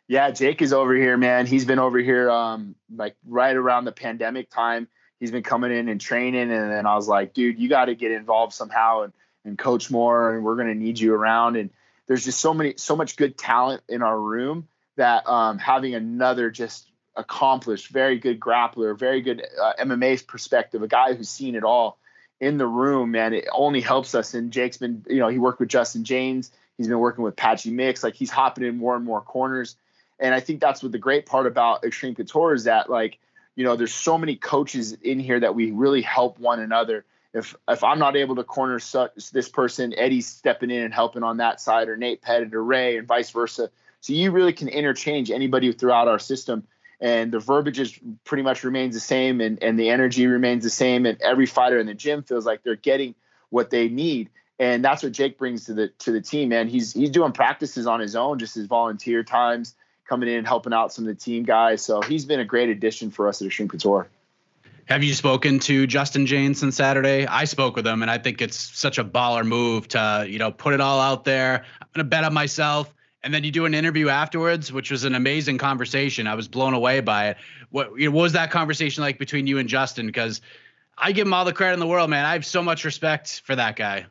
Yeah, Jake is over here, man. He's been over here um like right around the pandemic time. He's been coming in and training, and then I was like, dude, you got to get involved somehow and and coach more, and we're gonna need you around. And there's just so many, so much good talent in our room that um, having another just accomplished, very good grappler, very good uh, MMA perspective, a guy who's seen it all in the room, man, it only helps us. And Jake's been, you know, he worked with Justin Jaynes. He's been working with Patchy Mix. Like he's hopping in more and more corners. And I think that's what the great part about Extreme Couture is that, like, you know, there's so many coaches in here that we really help one another. If if I'm not able to corner such, this person, Eddie's stepping in and helping on that side, or Nate Pettit or Ray, and vice versa. So you really can interchange anybody throughout our system and the verbiage is pretty much remains the same and, and the energy remains the same and every fighter in the gym feels like they're getting what they need and that's what Jake brings to the to the team man he's he's doing practices on his own just his volunteer times coming in and helping out some of the team guys so he's been a great addition for us at Extreme Couture have you spoken to Justin Jaynes since Saturday? I spoke with him, and I think it's such a baller move to you know put it all out there. I'm gonna bet on myself and then you do an interview afterwards, which was an amazing conversation. I was blown away by it. What, you know, what was that conversation like between you and Justin? Because I give him all the credit in the world, man. I have so much respect for that guy.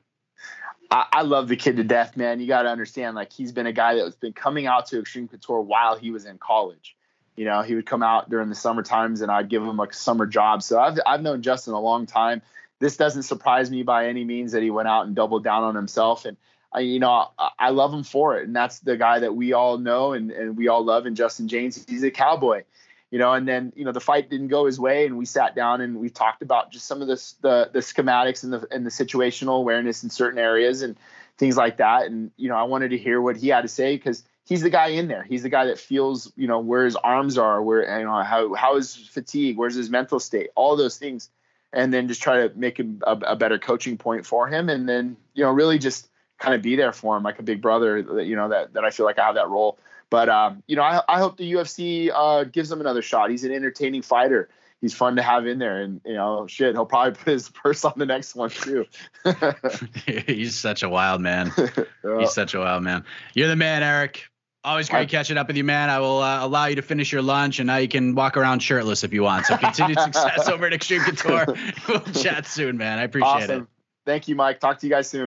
I, I love the kid to death, man. You got to understand, like he's been a guy that's been coming out to Extreme Couture while he was in college. You know, he would come out during the summer times, and I'd give him a summer job. So I've I've known Justin a long time. This doesn't surprise me by any means that he went out and doubled down on himself. And you know, I, love him for it. And that's the guy that we all know and, and we all love. And Justin Jaynes, he's a cowboy, you know, and then, you know, the fight didn't go his way and we sat down and we talked about just some of this, the, the schematics and the, and the situational awareness in certain areas and things like that. And, you know, I wanted to hear what he had to say because he's the guy in there. He's the guy that feels, you know, where his arms are, where, you know, how, how is fatigue, where's his mental state, all those things. And then just try to make a, a better coaching point for him. And then, you know, really just, kind of be there for him like a big brother you know that, that i feel like i have that role but um, you know I, I hope the ufc uh, gives him another shot he's an entertaining fighter he's fun to have in there and you know shit he'll probably put his purse on the next one too he's such a wild man he's such a wild man you're the man eric Always great catching up with you, man. I will uh, allow you to finish your lunch, and now you can walk around shirtless if you want. So continued success over at Extreme Couture. we'll chat soon, man. I appreciate awesome. it. Thank you, Mike. Talk to you guys soon.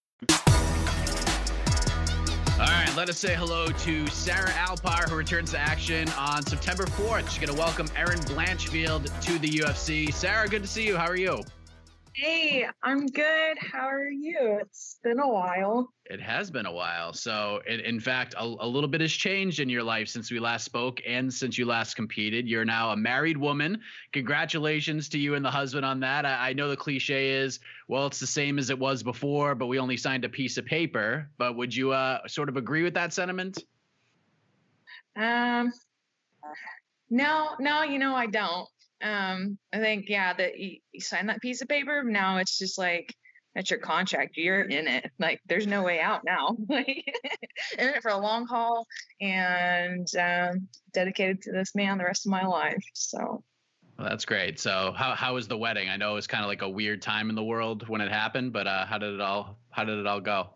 Right, let us say hello to Sarah Alpar, who returns to action on September 4th. She's going to welcome Erin Blanchfield to the UFC. Sarah, good to see you. How are you? Hey, I'm good. How are you? It's been a while. It has been a while. So, in, in fact, a, a, little bit has changed in your life since we last spoke and since you last competed. You're now a married woman. Congratulations to you and the husband on that. I, I know the cliche is, well, it's the same as it was before, but we only signed a piece of paper. But would you uh, sort of agree with that sentiment? Um, no, no, you know, I don't. Um, I think yeah, that you, you sign that piece of paper. Now it's just like that's your contract. You're in it. Like there's no way out now. in it for a long haul and um, dedicated to this man the rest of my life. So. Well, that's great. So how how was the wedding? I know it was kind of like a weird time in the world when it happened, but uh, how did it all how did it all go?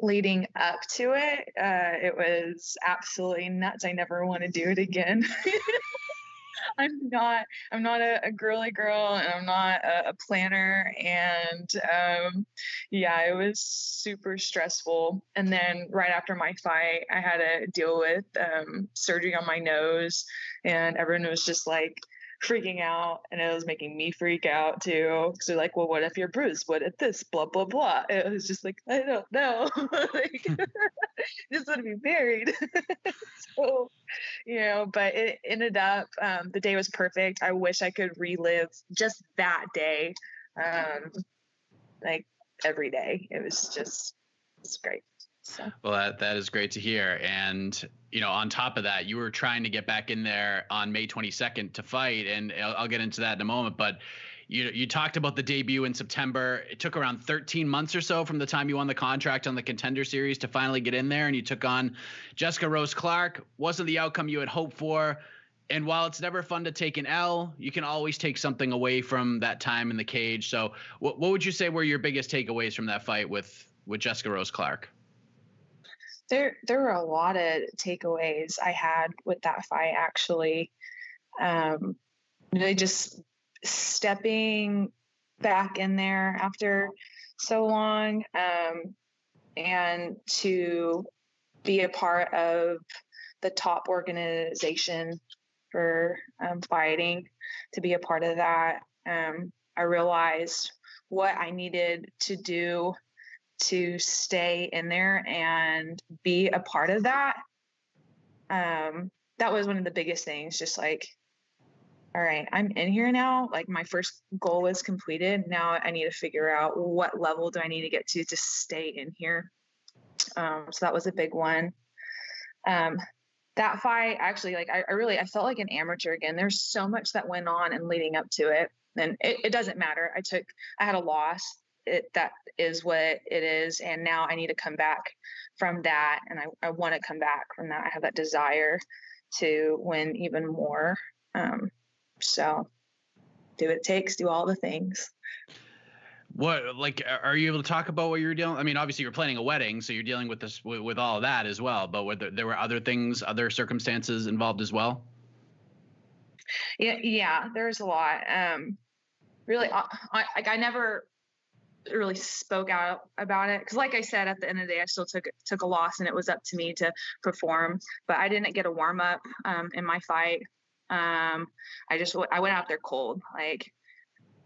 Leading up to it, uh, it was absolutely nuts. I never want to do it again. I'm not I'm not a, a, girly girl and I'm not a, a planner and um, yeah it was super stressful and then right after my fight I had to deal with um, surgery on my nose and everyone was just like freaking out and it was making me freak out too because they're like well what if you're bruised what if this? Blah blah blah. It was just like i don't know. Like just want to be married. So you know but it ended up um, the day was perfect. I wish i could relive just that day um, like every day. It was just it's great so. Well, that that is great to hear. And you know, on top of that, you were trying to get back in there on May 22nd to fight, and I'll, I'll get into that in a moment. But you you talked about the debut in September. It took around 13 months or so from the time you won the contract on the Contender Series to finally get in there, and you took on Jessica Rose Clark. Wasn't the outcome you had hoped for. And while it's never fun to take an L, you can always take something away from that time in the cage. So, what, what would you say were your biggest takeaways from that fight with with Jessica Rose Clark? There there were a lot of takeaways I had with that fight actually. Um, really just stepping back in there after so long um, and to be a part of the top organization for um, fighting to be a part of that um, i realized what i needed to do to stay in there and be a part of that um that was one of the biggest things just like all right i'm in here now like my first goal was completed now i need to figure out what level do i need to get to to stay in here. Um so that was a big one. Um that fight actually like I, I really i felt like an amateur again. There's so much that went on and leading up to it and it, it doesn't matter. I took i had a loss it that is what it is and now i need to come back from that and i, I want to come back from that. I have that desire to win even more um, so do what it takes do all the things. What like are you able to talk about what you're dealing i mean obviously you're planning a wedding so you're dealing with this with, with all of that as well but were there, there were other things other circumstances involved as well? Yeah yeah there's a lot um really I, I, like i never really spoke out about it. Because like i said at the end of the day i still took took a loss and it was up to me to perform but i didn't get a warm up um, in my fight. Um, i just i went out there cold. Like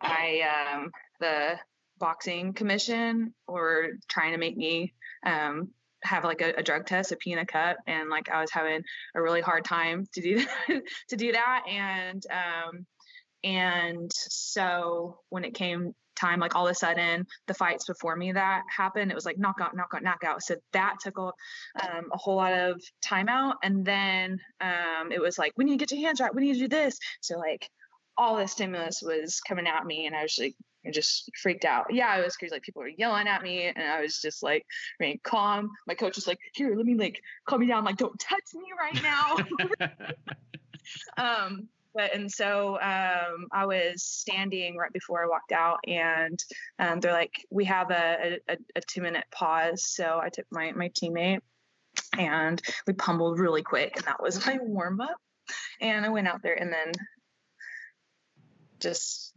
i um, the boxing commission were trying to make me um, have like a, a, drug test, a pee in a cup, and like I was having a really hard time to do that, to do that, and um, and so when it came time like all of a sudden the fights before me that happened it was like knockout knockout knockout so that took a, um, a whole lot of time out and then um, it was like we need to get your hands right we need to do this so like all the stimulus was coming at me and i was like I just freaked out. Yeah, I was crazy. Like people were yelling at me, and I was just like being calm. My coach was like, "Here, let me like calm me down. Like, don't touch me right now." um, but and so um, I was standing right before I walked out, and um, they're like, "We have a, a, a two minute pause." So I took my my teammate, and we pummeled really quick, and that was my warm up. And I went out there, and then just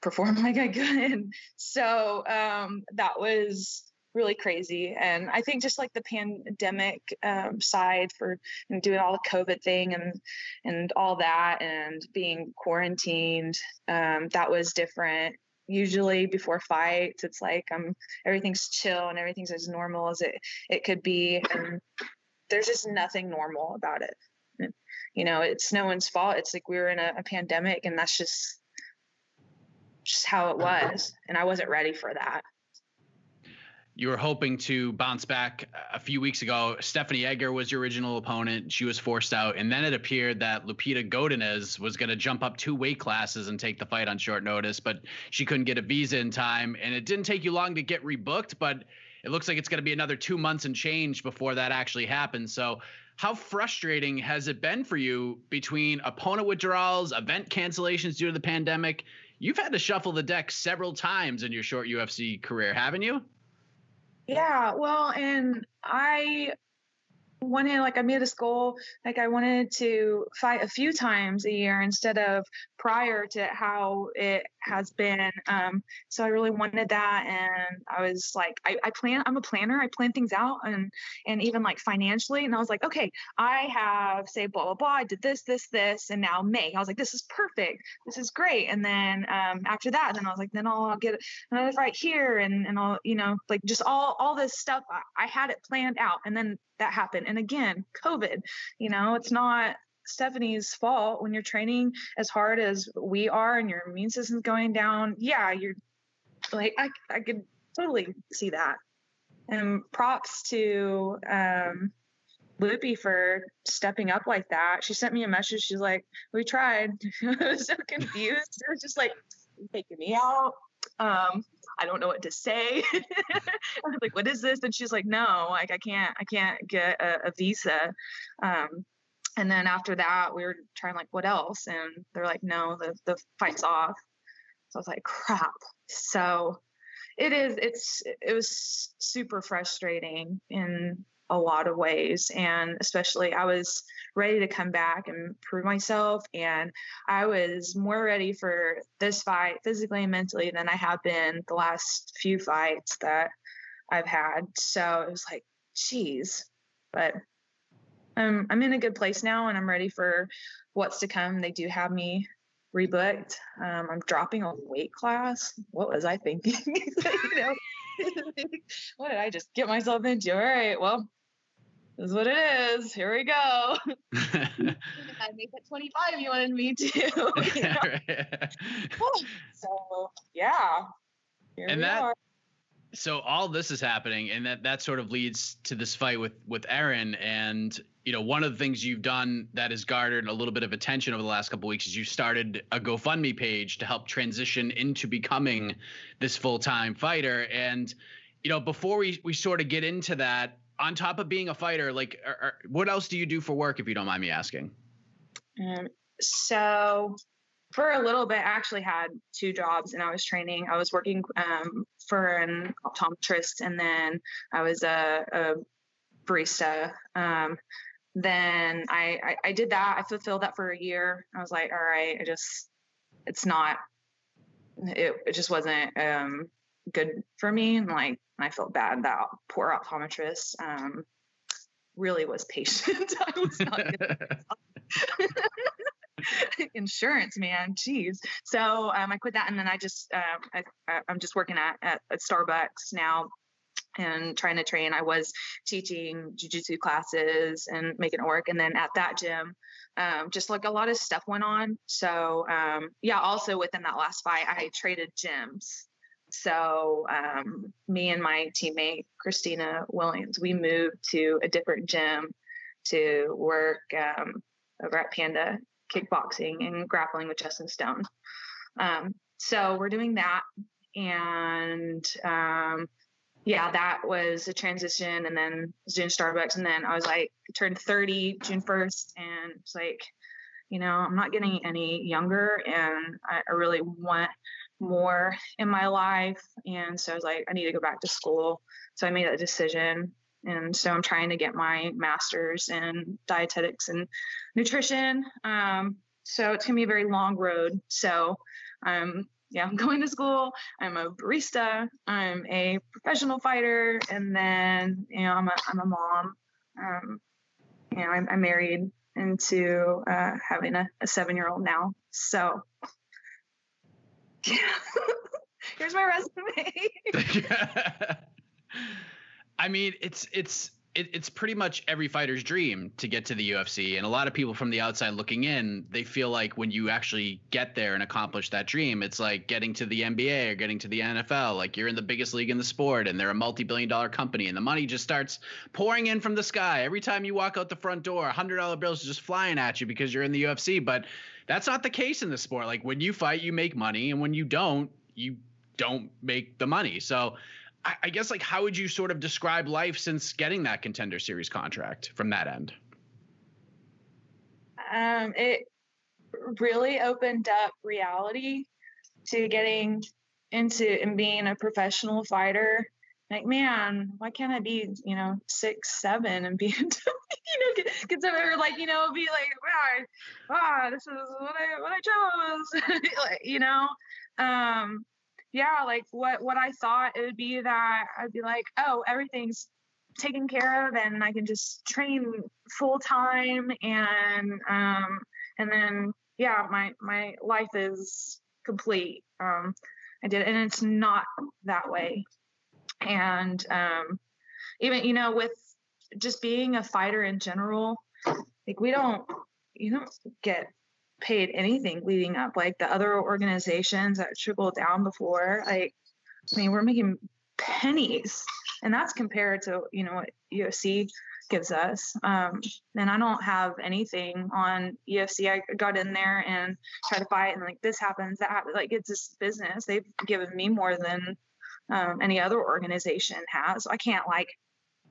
perform like I could. So um, that was really crazy. And I think just like the pandemic um, side for doing all the COVID thing and and all that and being quarantined, um, that was different. Usually before fights, it's like um everything's chill and everything's as normal as it it could be, and there's just nothing normal about it. You know, it's no one's fault. It's like we were in a, a pandemic, and that's just just how it was, and I wasn't ready for that you were hoping to bounce back a few weeks ago. Stephanie Egger was your original opponent. She was forced out. And then it appeared that Lupita Godinez was going to jump up two weight classes and take the fight on short notice, but she couldn't get a visa in time. And it didn't take you long to get rebooked, but it looks like it's going to be another two months and change before that actually happens. So, how frustrating has it been for you between opponent withdrawals, event cancellations due to the pandemic? You've had to shuffle the deck several times in your short UFC career, haven't you? Yeah, well, and I wanted like I made this goal like I wanted to fight a few times a year instead of prior to how it has been. Um, so I really wanted that, and I was like, I, I plan. I'm a planner. I plan things out, and and even like financially. And I was like, okay, I have say blah blah blah. I did this, this, this, and now May. I was like, this is perfect. This is great. And then um, after that, then I was like, then I'll get another fight here, and and I'll you know like just all all this stuff. I, I had it planned out, and then that happened. And again, COVID. You know, it's not Stephanie's fault when you're training as hard as we are and your immune system's going down. Yeah, you're like I I could totally see that. And props to um Loopy for stepping up like that. She sent me a message. She's like, "We tried." I was so confused. It was just like taking me out. Um, I don't know what to say. I was like, "What is this?" And she's like, "No, like I can't, I can't get a, a visa." Um, and then after that we were trying like what else and they're like no the, the fight's off so i was like crap so it is it's it was super frustrating in a lot of ways and especially i was ready to come back and prove myself and i was more ready for this fight physically and mentally than i have been the last few fights that i've had so it was like geez but I'm I'm in a good place now, and I'm ready for what's to come. They do have me rebooked. Um, I'm dropping a weight class. What was I thinking? you know, what did I just get myself into? All right, well, is what it is. Here we go. I made that 25 you wanted me to. You know? so yeah. Here and that are so all this is happening and that that sort of leads to this fight with with Erin and you know one of the things you've done that has garnered a little bit of attention over the last couple weeks is you started a GoFundMe page to help transition into becoming mm-hmm. this full-time fighter and you know before we we sort of get into that on top of being a fighter like are, are, what else do you do for work if you don't mind me asking um, so for a little bit, I actually had two jobs and I was training. I was working um, for an optometrist and then I was a, a barista. Um, then I, I, I, did that. I fulfilled that for a year. I was like, all right, I just, it's not, it, it just wasn't um, good for me. And like, I felt bad that poor optometrist um, really was patient. I was not insurance, man. Jeez. So um, I quit that, and then I just uh, I, am just working at, at, at Starbucks now and trying to train. I was teaching jujitsu classes and making it work, and then at that gym. Um, just like a lot of stuff went on. So um, yeah, also within that last fight, I traded gyms. So um, me and my teammate Christina Williams, we moved to a different gym to work um, over at Panda kickboxing and grappling with Justin Stone. Um, so we're doing that. and um, yeah, that was a transition. And then June Starbucks, and then I was like turned 30 June 1st, and it's like, you know, I'm not getting any younger, and I, I really want more in my life. And so I was like, I need to go back to school. So I made that decision. And so I'm trying to get my master's in dietetics and nutrition. Um, so it's gonna be a very long road. So um, yeah, I'm going to school. I'm a barista. I'm a professional fighter, and then you know I'm a I'm a mom. Um, you know I'm, I'm married into uh, having a, a seven year old now. So here's my resume. I mean, it's it's it, it's pretty much every fighter's dream to get to the UFC. And a lot of people from the outside looking in, they feel like when you actually get there and accomplish that dream, it's like getting to the NBA or getting to the NFL. Like you're in the biggest league in the sport and they're a multi billion dollar company and the money just starts pouring in from the sky. Every time you walk out the front door, $100 bills are just flying at you because you're in the UFC. But that's not the case in the sport. Like when you fight, you make money. And when you don't, you don't make the money. So I guess like how would you sort of describe life since getting that contender series contract from that end? Um, it really opened up reality to getting into and being a professional fighter. Like, man, why can't I be, you know, six, seven and be, you know, get, get or like, you know, be like, wow, ah, this is what I, what I chose, like, you know, um, yeah, like what what I thought it would be that I'd be like, oh, everything's taken care of and I can just train full time and um and then yeah, my my life is complete. Um I did and it's not that way. And um even you know with just being a fighter in general, like we don't you don't get paid anything leading up. Like the other organizations that trickled down before, like I mean, we're making pennies, and that's compared to you know what UFC gives us. Um, and I don't have anything on UFC. I got in there and tried to fight, and like this happens, that happens. Like it's just business. They've given me more than um, any other organization has. I can't like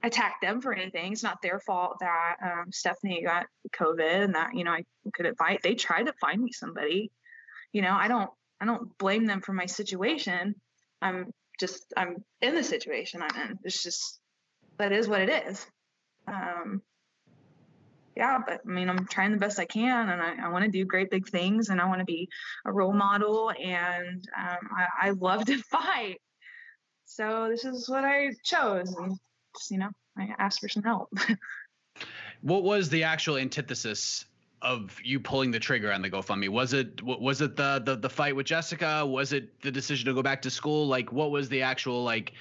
attack them for anything. It's not their fault that um, Stephanie got COVID and that you know I couldn't fight. They tried to find me somebody. You know, I don't I don't blame them for my situation. I'm just I'm in the situation I'm in. It's just that is what it is. Um, yeah, but I mean, I'm trying the best I can, and I, I want to do great big things, and I want to be a role model, and um, I, I love to fight. So this is what I chose, and you know, I asked for some help. what was the actual antithesis of you pulling the trigger on the GoFundMe? Was it was it the, the the fight with Jessica? Was it the decision to go back to school? Like, what was the actual like?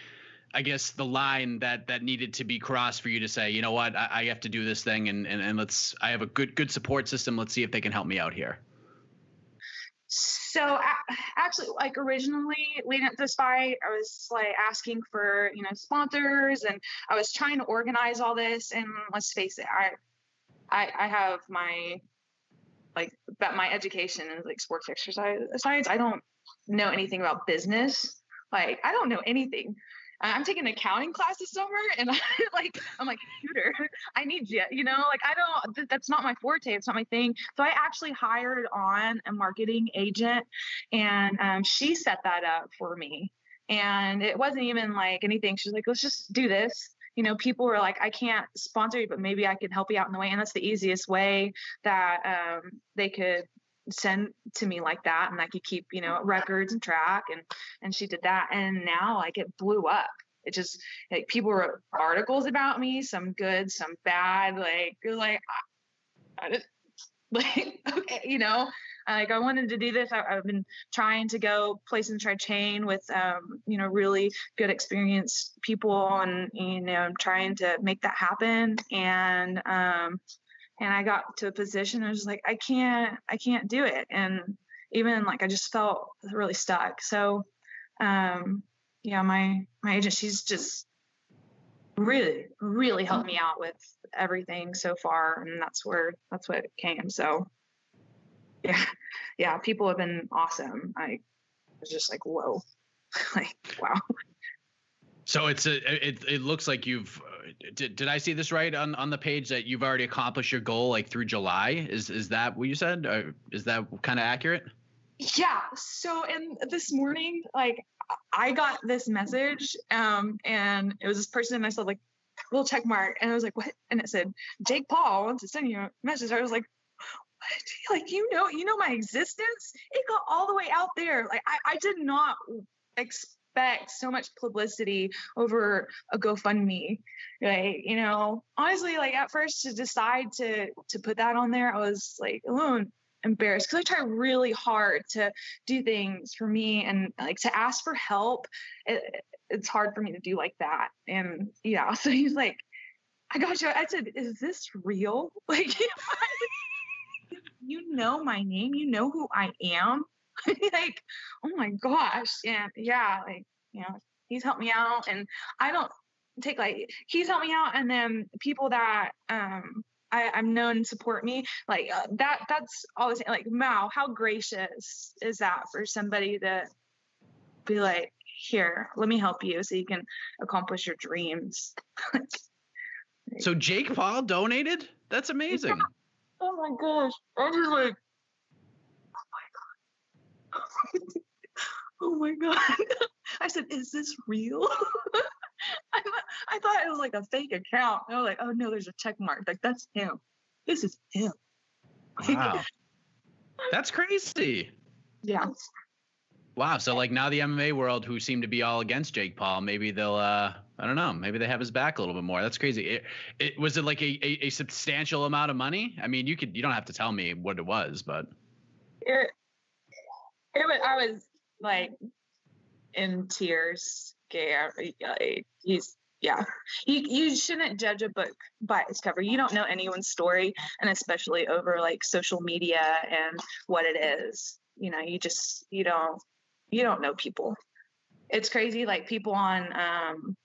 I guess the line that that needed to be crossed for you to say, you know what, I, I have to do this thing, and, and and let's. I have a good good support system. Let's see if they can help me out here. So actually, like originally leading up this fight, I was like asking for you know sponsors, and I was trying to organize all this. And let's face it, I I, I have my like that my education is like sports exercise science. I don't know anything about business. Like I don't know anything. I'm taking accounting class this summer, and I like I'm like computer. I need you. You know, like I don't. That's not my forte. It's not my thing. So I actually hired on a marketing agent, and um, she set that up for me. And it wasn't even like anything. She's like, let's just do this. You know, people were like, I can't sponsor you, but maybe I can help you out in the way. And that's the easiest way that um, they could send to me like that and I could keep, you know, records and track and and she did that and now like it blew up. It just like people wrote articles about me, some good, some bad, like you're like I, I just, like okay, you know, like I wanted to do this. I, have been trying to go places and try chain with, um, you know, really good experienced people, and you know, I'm trying to make that happen. And um, and I got to a position I was like, I can't, I can't do it. And even like I just felt really stuck. So um yeah, my my agent, she's just really, really helped me out with everything so far. And that's where that's what came. So yeah, yeah, people have been awesome. I was just like, whoa. like, wow. So it's a it, it looks like you've did, did I see this right on on the page that you've already accomplished your goal like through July? Is is that what you said? Or is that kind of accurate? Yeah. So and this morning, like I got this message, um, and it was this person, and I said like little check mark, and I was like, what? And it said Jake Paul wants to send you a message. I was like, what? Like you know, you know my existence. It got all the way out there. Like I, I did not expect so much publicity over a GoFundMe. Right. You know, honestly, like at first to decide to to put that on there, I was like a little embarrassed because I try really hard to do things for me and like to ask for help. It, it's hard for me to do like that. And yeah, so he's like, I got you. I said, is this real? Like, you know my name, you know who I am. like, oh my gosh. yeah, yeah, like, you know, he's helped me out and I don't take like he's helped me out and then people that um I, I'm known support me like uh, that that's same like Mao how gracious is that for somebody to be like here let me help you so you can accomplish your dreams so Jake Paul donated that's amazing yeah. oh my gosh I'm just like oh my god. I said is this real? I, I thought it was like a fake account. I was like oh no there's a check mark. Like that's him. This is him. Wow. That's crazy. Yeah. Wow. So like now the mma world who seem to be all against jake paul maybe they'll uh i don't know. Maybe they have his back a little bit more. That's crazy. It, it was it like a, a, a substantial amount of money? I mean you could you don't have to tell me what it was but it, it was, I was like in tears. Gay, he's yeah. You you shouldn't judge a book by its cover. You don't know anyone's story, and especially over like social media and what it is. You know, you just you don't you don't know people. It's crazy. Like people on um,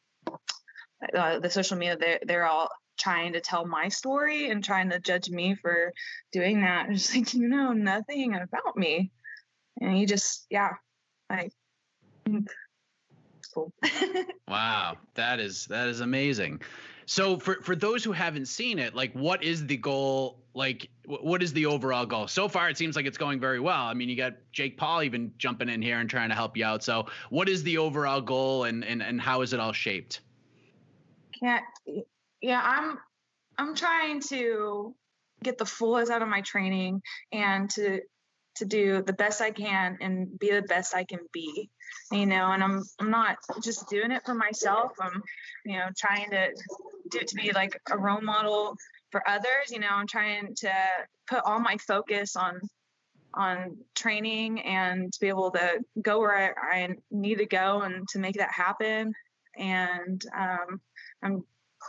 uh, the social media, they're they're all trying to tell my story and trying to judge me for doing that. Just like you know nothing about me and you just yeah like cool. Wow that is that is amazing. So for for those who haven't seen it like what is the goal like what is the overall goal? So far it seems like it's going very well. I mean you got jake paul even jumping in here and trying to help you out. So what is the overall goal and and, and how is it all shaped? Yeah yeah i'm i'm trying to get the fullest out of my training and to to do the best I can and be the best I can be. You know, and I'm I'm not just doing it for myself. I'm, you know, trying to do it to be like a role model for others. You know, I'm trying to put all my focus on on training and to be able to go where I, I need to go and to make that happen. And um, I'm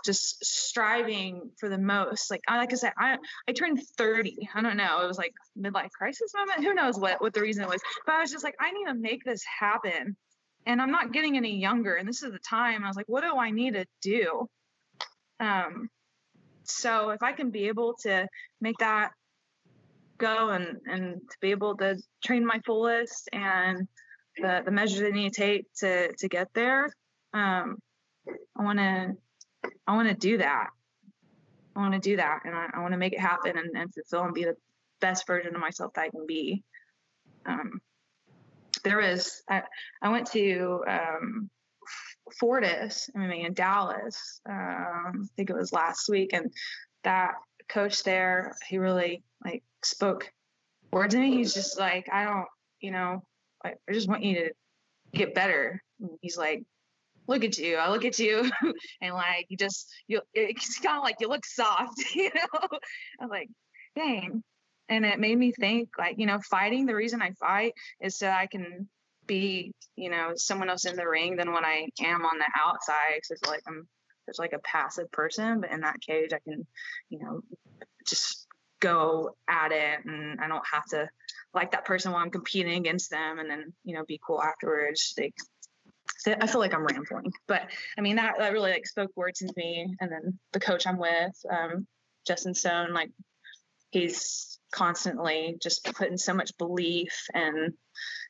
just striving for the most. Like I like I said, I I turned 30. I don't know. It was like midlife crisis moment. Who knows what what the reason was. But I was just like, I need to make this happen. And I'm not getting any younger. And this is the time. I was like, what do I need to do? Um so if I can be able to make that go and and to be able to train my fullest and the the measures I need to take to to get there, um, I want to I want to do that. I want to do that and I, I want to make it happen and, and fulfill and be the best version of myself that I can be. Um, there was, I, I went to um, Fortis MMA in Dallas. Um, I think it was last week. And that coach there, he really like spoke words to me. He's just like, I don't, you know, I, just want you to get better. And he's like, look at you. I look at you and like you just you it's kind of like you look soft, you know. I'm like, dang. And it made me think like, you know, fighting, the reason I fight is so I can be, you know, someone else in the ring than when I am on the outside. Cause it's like I'm just like a passive person, but in that cage I can, you know, just go at it and I don't have to like that person while I'm competing against them and then, you know, be cool afterwards. They I feel like I'm rambling, but I mean that that really like spoke words into me. And then the coach I'm with, um, Justin Stone, like he's constantly just putting so much belief and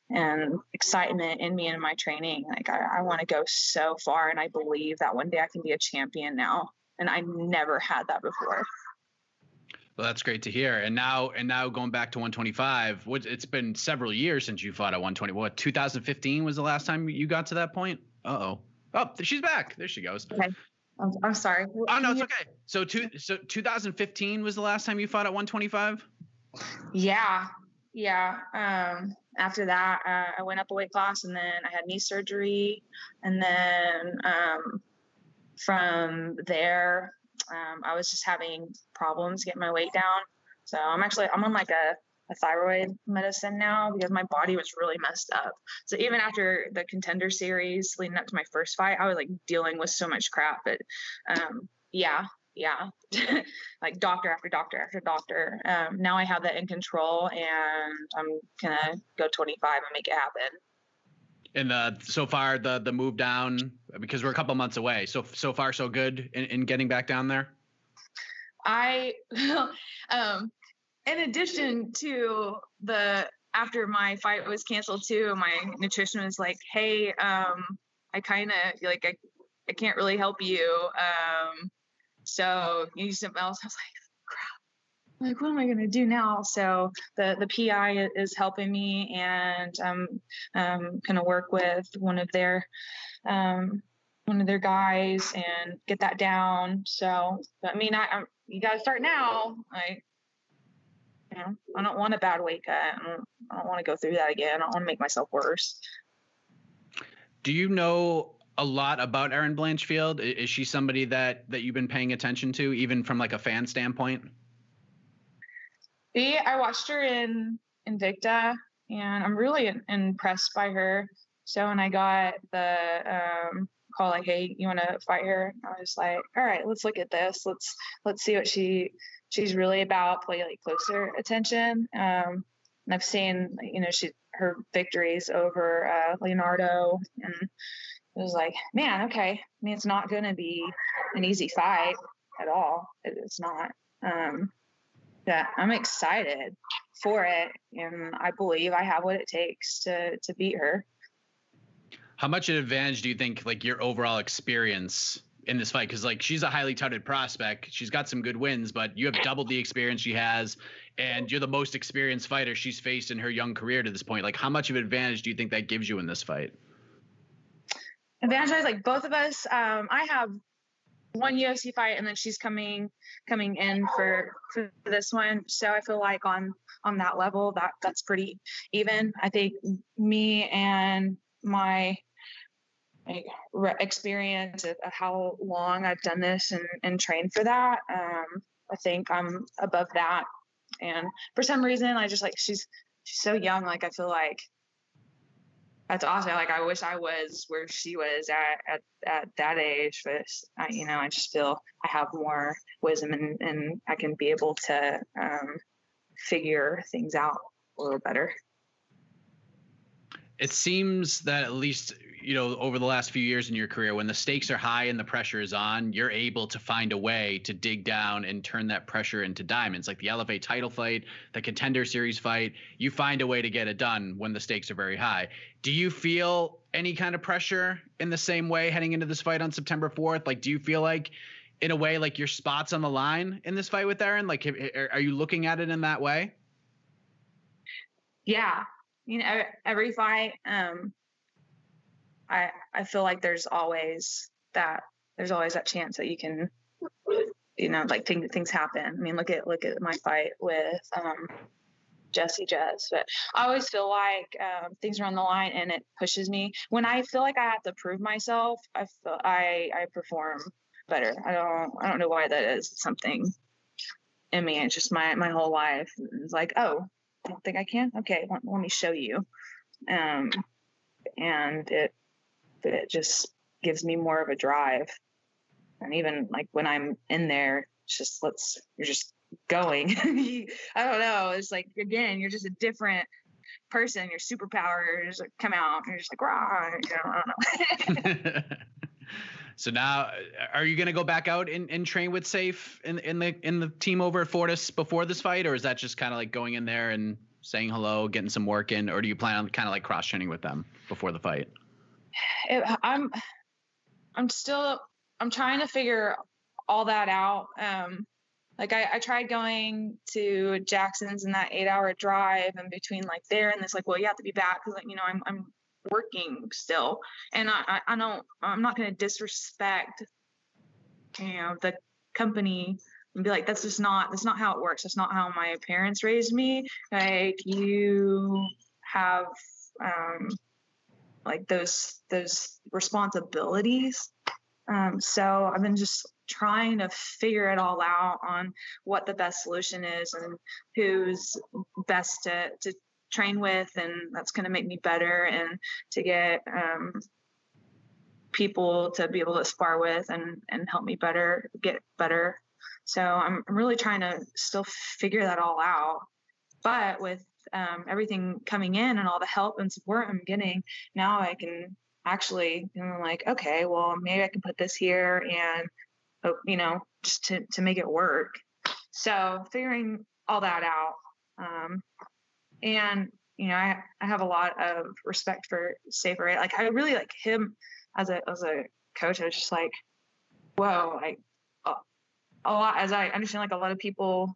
and excitement in me and my training. Like I, I want to go so far, and I believe that one day I can be a champion now. And I never had that before. Well, that's great to hear. And now, and now going back to 125, what it's been several years since you fought at 120. What 2015 was the last time you got to that point? Uh oh. Oh, she's back. There she goes. Okay. I'm, I'm sorry. Oh no, it's okay. So two, so 2015 was the last time you fought at 125. Yeah, yeah. Um, after that, uh, I went up a weight class, and then I had knee surgery, and then um, from there, um, I was just having problems getting my weight down. So I'm actually I'm on like a a thyroid medicine now because my body was really messed up. So even after the contender series leading up to my first fight, I was like dealing with so much crap. But um, yeah, yeah, like doctor after doctor after doctor. Um, now I have that in control, and I'm gonna go 25 and make it happen. And uh, so far, the the move down because we're a couple months away. So so far, so good in, in getting back down there. I um in addition to the after my fight was canceled too, my nutrition was like, "Hey, um, I kind of like I, I can't really help you. Um, so you need something else." I was like, "Crap! Like, what am I gonna do now?" So the the PI is helping me, and I'm um, gonna work with one of their um, one of their guys and get that down. So, I mean, I, I you got to start now. Like you know, I don't want a bad weight cut. I don't, I don't want to go through that again. I don't want to make myself worse. Do you know a lot about Erin Blanchfield? Is she somebody that that you've been paying attention to, even from like a fan standpoint? I watched her in Invicta, and I'm really impressed by her. So when I got the um, call, like, "Hey, you want to fight her?" I was like, "All right, let's look at this. Let's let's see what she she's really about play like closer attention. Um, and I've seen, you know, she her victories over uh, Leonardo, and it was like, man, okay. I mean, it's not going to be an easy fight at all. It's not. Um, yeah, I'm excited for it, and I believe I have what it takes to to beat her. How much of an advantage do you think, like your overall experience in this fight because like she's a highly touted prospect. She's got some good wins, but you have doubled the experience she has, and you're the most experienced fighter she's faced in her young career to this point. Like, how much of an advantage do you think that gives you in this fight? Advantage, like both of us. Um, I have one UFC fight, and then she's coming coming in for for this one. So I feel like on on that level, that that's pretty even. I think me and my experience of how long I've done this and, and trained for that. Um, I think I'm above that. And for some reason, I just like she's she's so young. Like I feel like that's awesome. Like I wish I was where she was at at, at that age, but I, you know, I just feel I have more wisdom and, and I can be able to um, figure things out a little better. It seems that at least you know, over the last few years in your career, when the stakes are high and the pressure is on, you're able to find a way to dig down and turn that pressure into diamonds. Like the LFA title fight, the contender series fight, you find a way to get it done when the stakes are very high. Do you feel any kind of pressure in the same way heading into this fight on September 4th? Like, do you feel like, in a way, like your spots on the line in this fight with Erin? Like, are you looking at it in that way? Yeah. You know, every fight, um, I I feel like there's always that there's always that chance that you can you know like things things happen. I mean look at look at my fight with um, Jessie Jess, but I always feel like um, things are on the line and it pushes me. When I feel like I have to prove myself, I feel I I perform better. I don't I don't know why that is. something in me. It's just my my whole life. It's like oh, I don't think I can. Okay, let, let me show you. Um, and it it just gives me more of a drive. And even like when I'm in there, it's just let's you're just going. I don't know. It's like again, you're just a different person. Your superpowers come out. You're just like, rah. You know, I don't know. so now, uh, are you going to go back out and, and train with Sayif in in the in the team over at Fortis before this fight, or is that just kind of like going in there and saying hello, getting some work in, or do you plan on kind of like cross training with them before the fight? It, I'm I'm still I'm trying to figure all that out. Um, like I, I tried going to Jackson's in that eight hour drive and between like there and this like well you have to be back because like you know I'm I'm working still and I I, I don't I'm not going to disrespect you know the company and be like that's just not that's not how it works that's not how my parents raised me like you have um like those those responsibilities. Um so i've been just trying to figure it all out on what the best solution is and who's best to to train with and that's going to make me better and to get um people to be able to spar with and and help me better get better. So i'm, I'm really trying to still figure that all out. But with um, everything coming in and all the help and support i'm getting now i can actually you know like okay well maybe i can put this here and oh, you know just to, to make it work so figuring all that out um, and you know I, I have a lot of respect for safer right? like i really like him as a as a coach, I was just like, whoa, like a lot. As I understand, like a lot of people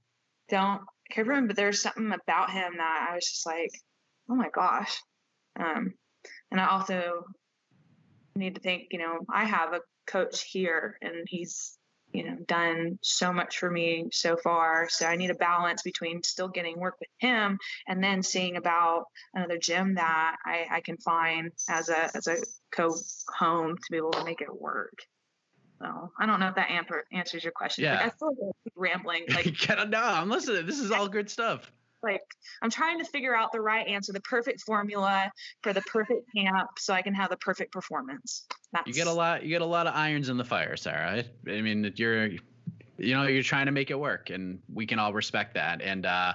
don't him, but there's something about him that I was just like, oh my gosh. Um, and I also need to think, you know, I have a coach here, and he's you know done so much for me so far so i need a balance between still getting work with him and then seeing about another gym that i, I can find as a as a co home to be able to make it work so I don't know if that answer, answers your question. Yeah. Like I like I'm rambling. Like no, I'm listening. This is all good stuff. Like I'm trying to figure out the right answer, the perfect formula for the perfect camp, so I can have the perfect performance. That's, You get a lot. You get a lot of irons in the fire, Sarah. I, I mean, you're, you know, you're trying to make it work, and we can all respect that. And uh,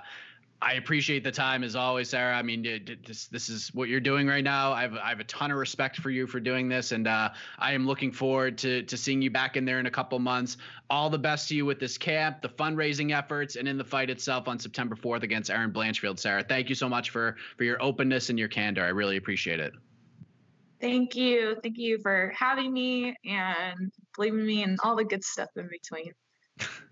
I appreciate the time as always, Sarah. I mean, this this is what you're doing right now. I have I have a ton of respect for you for doing this, and uh, I am looking forward to to seeing you back in there in a couple months. All the best to you with this camp, the fundraising efforts, and in the fight itself on September 4th against Erin Blanchfield. Sarah, thank you so much for for your openness and your candor. I really appreciate it. Thank you. Thank you for having me and believing me and all the good stuff in between.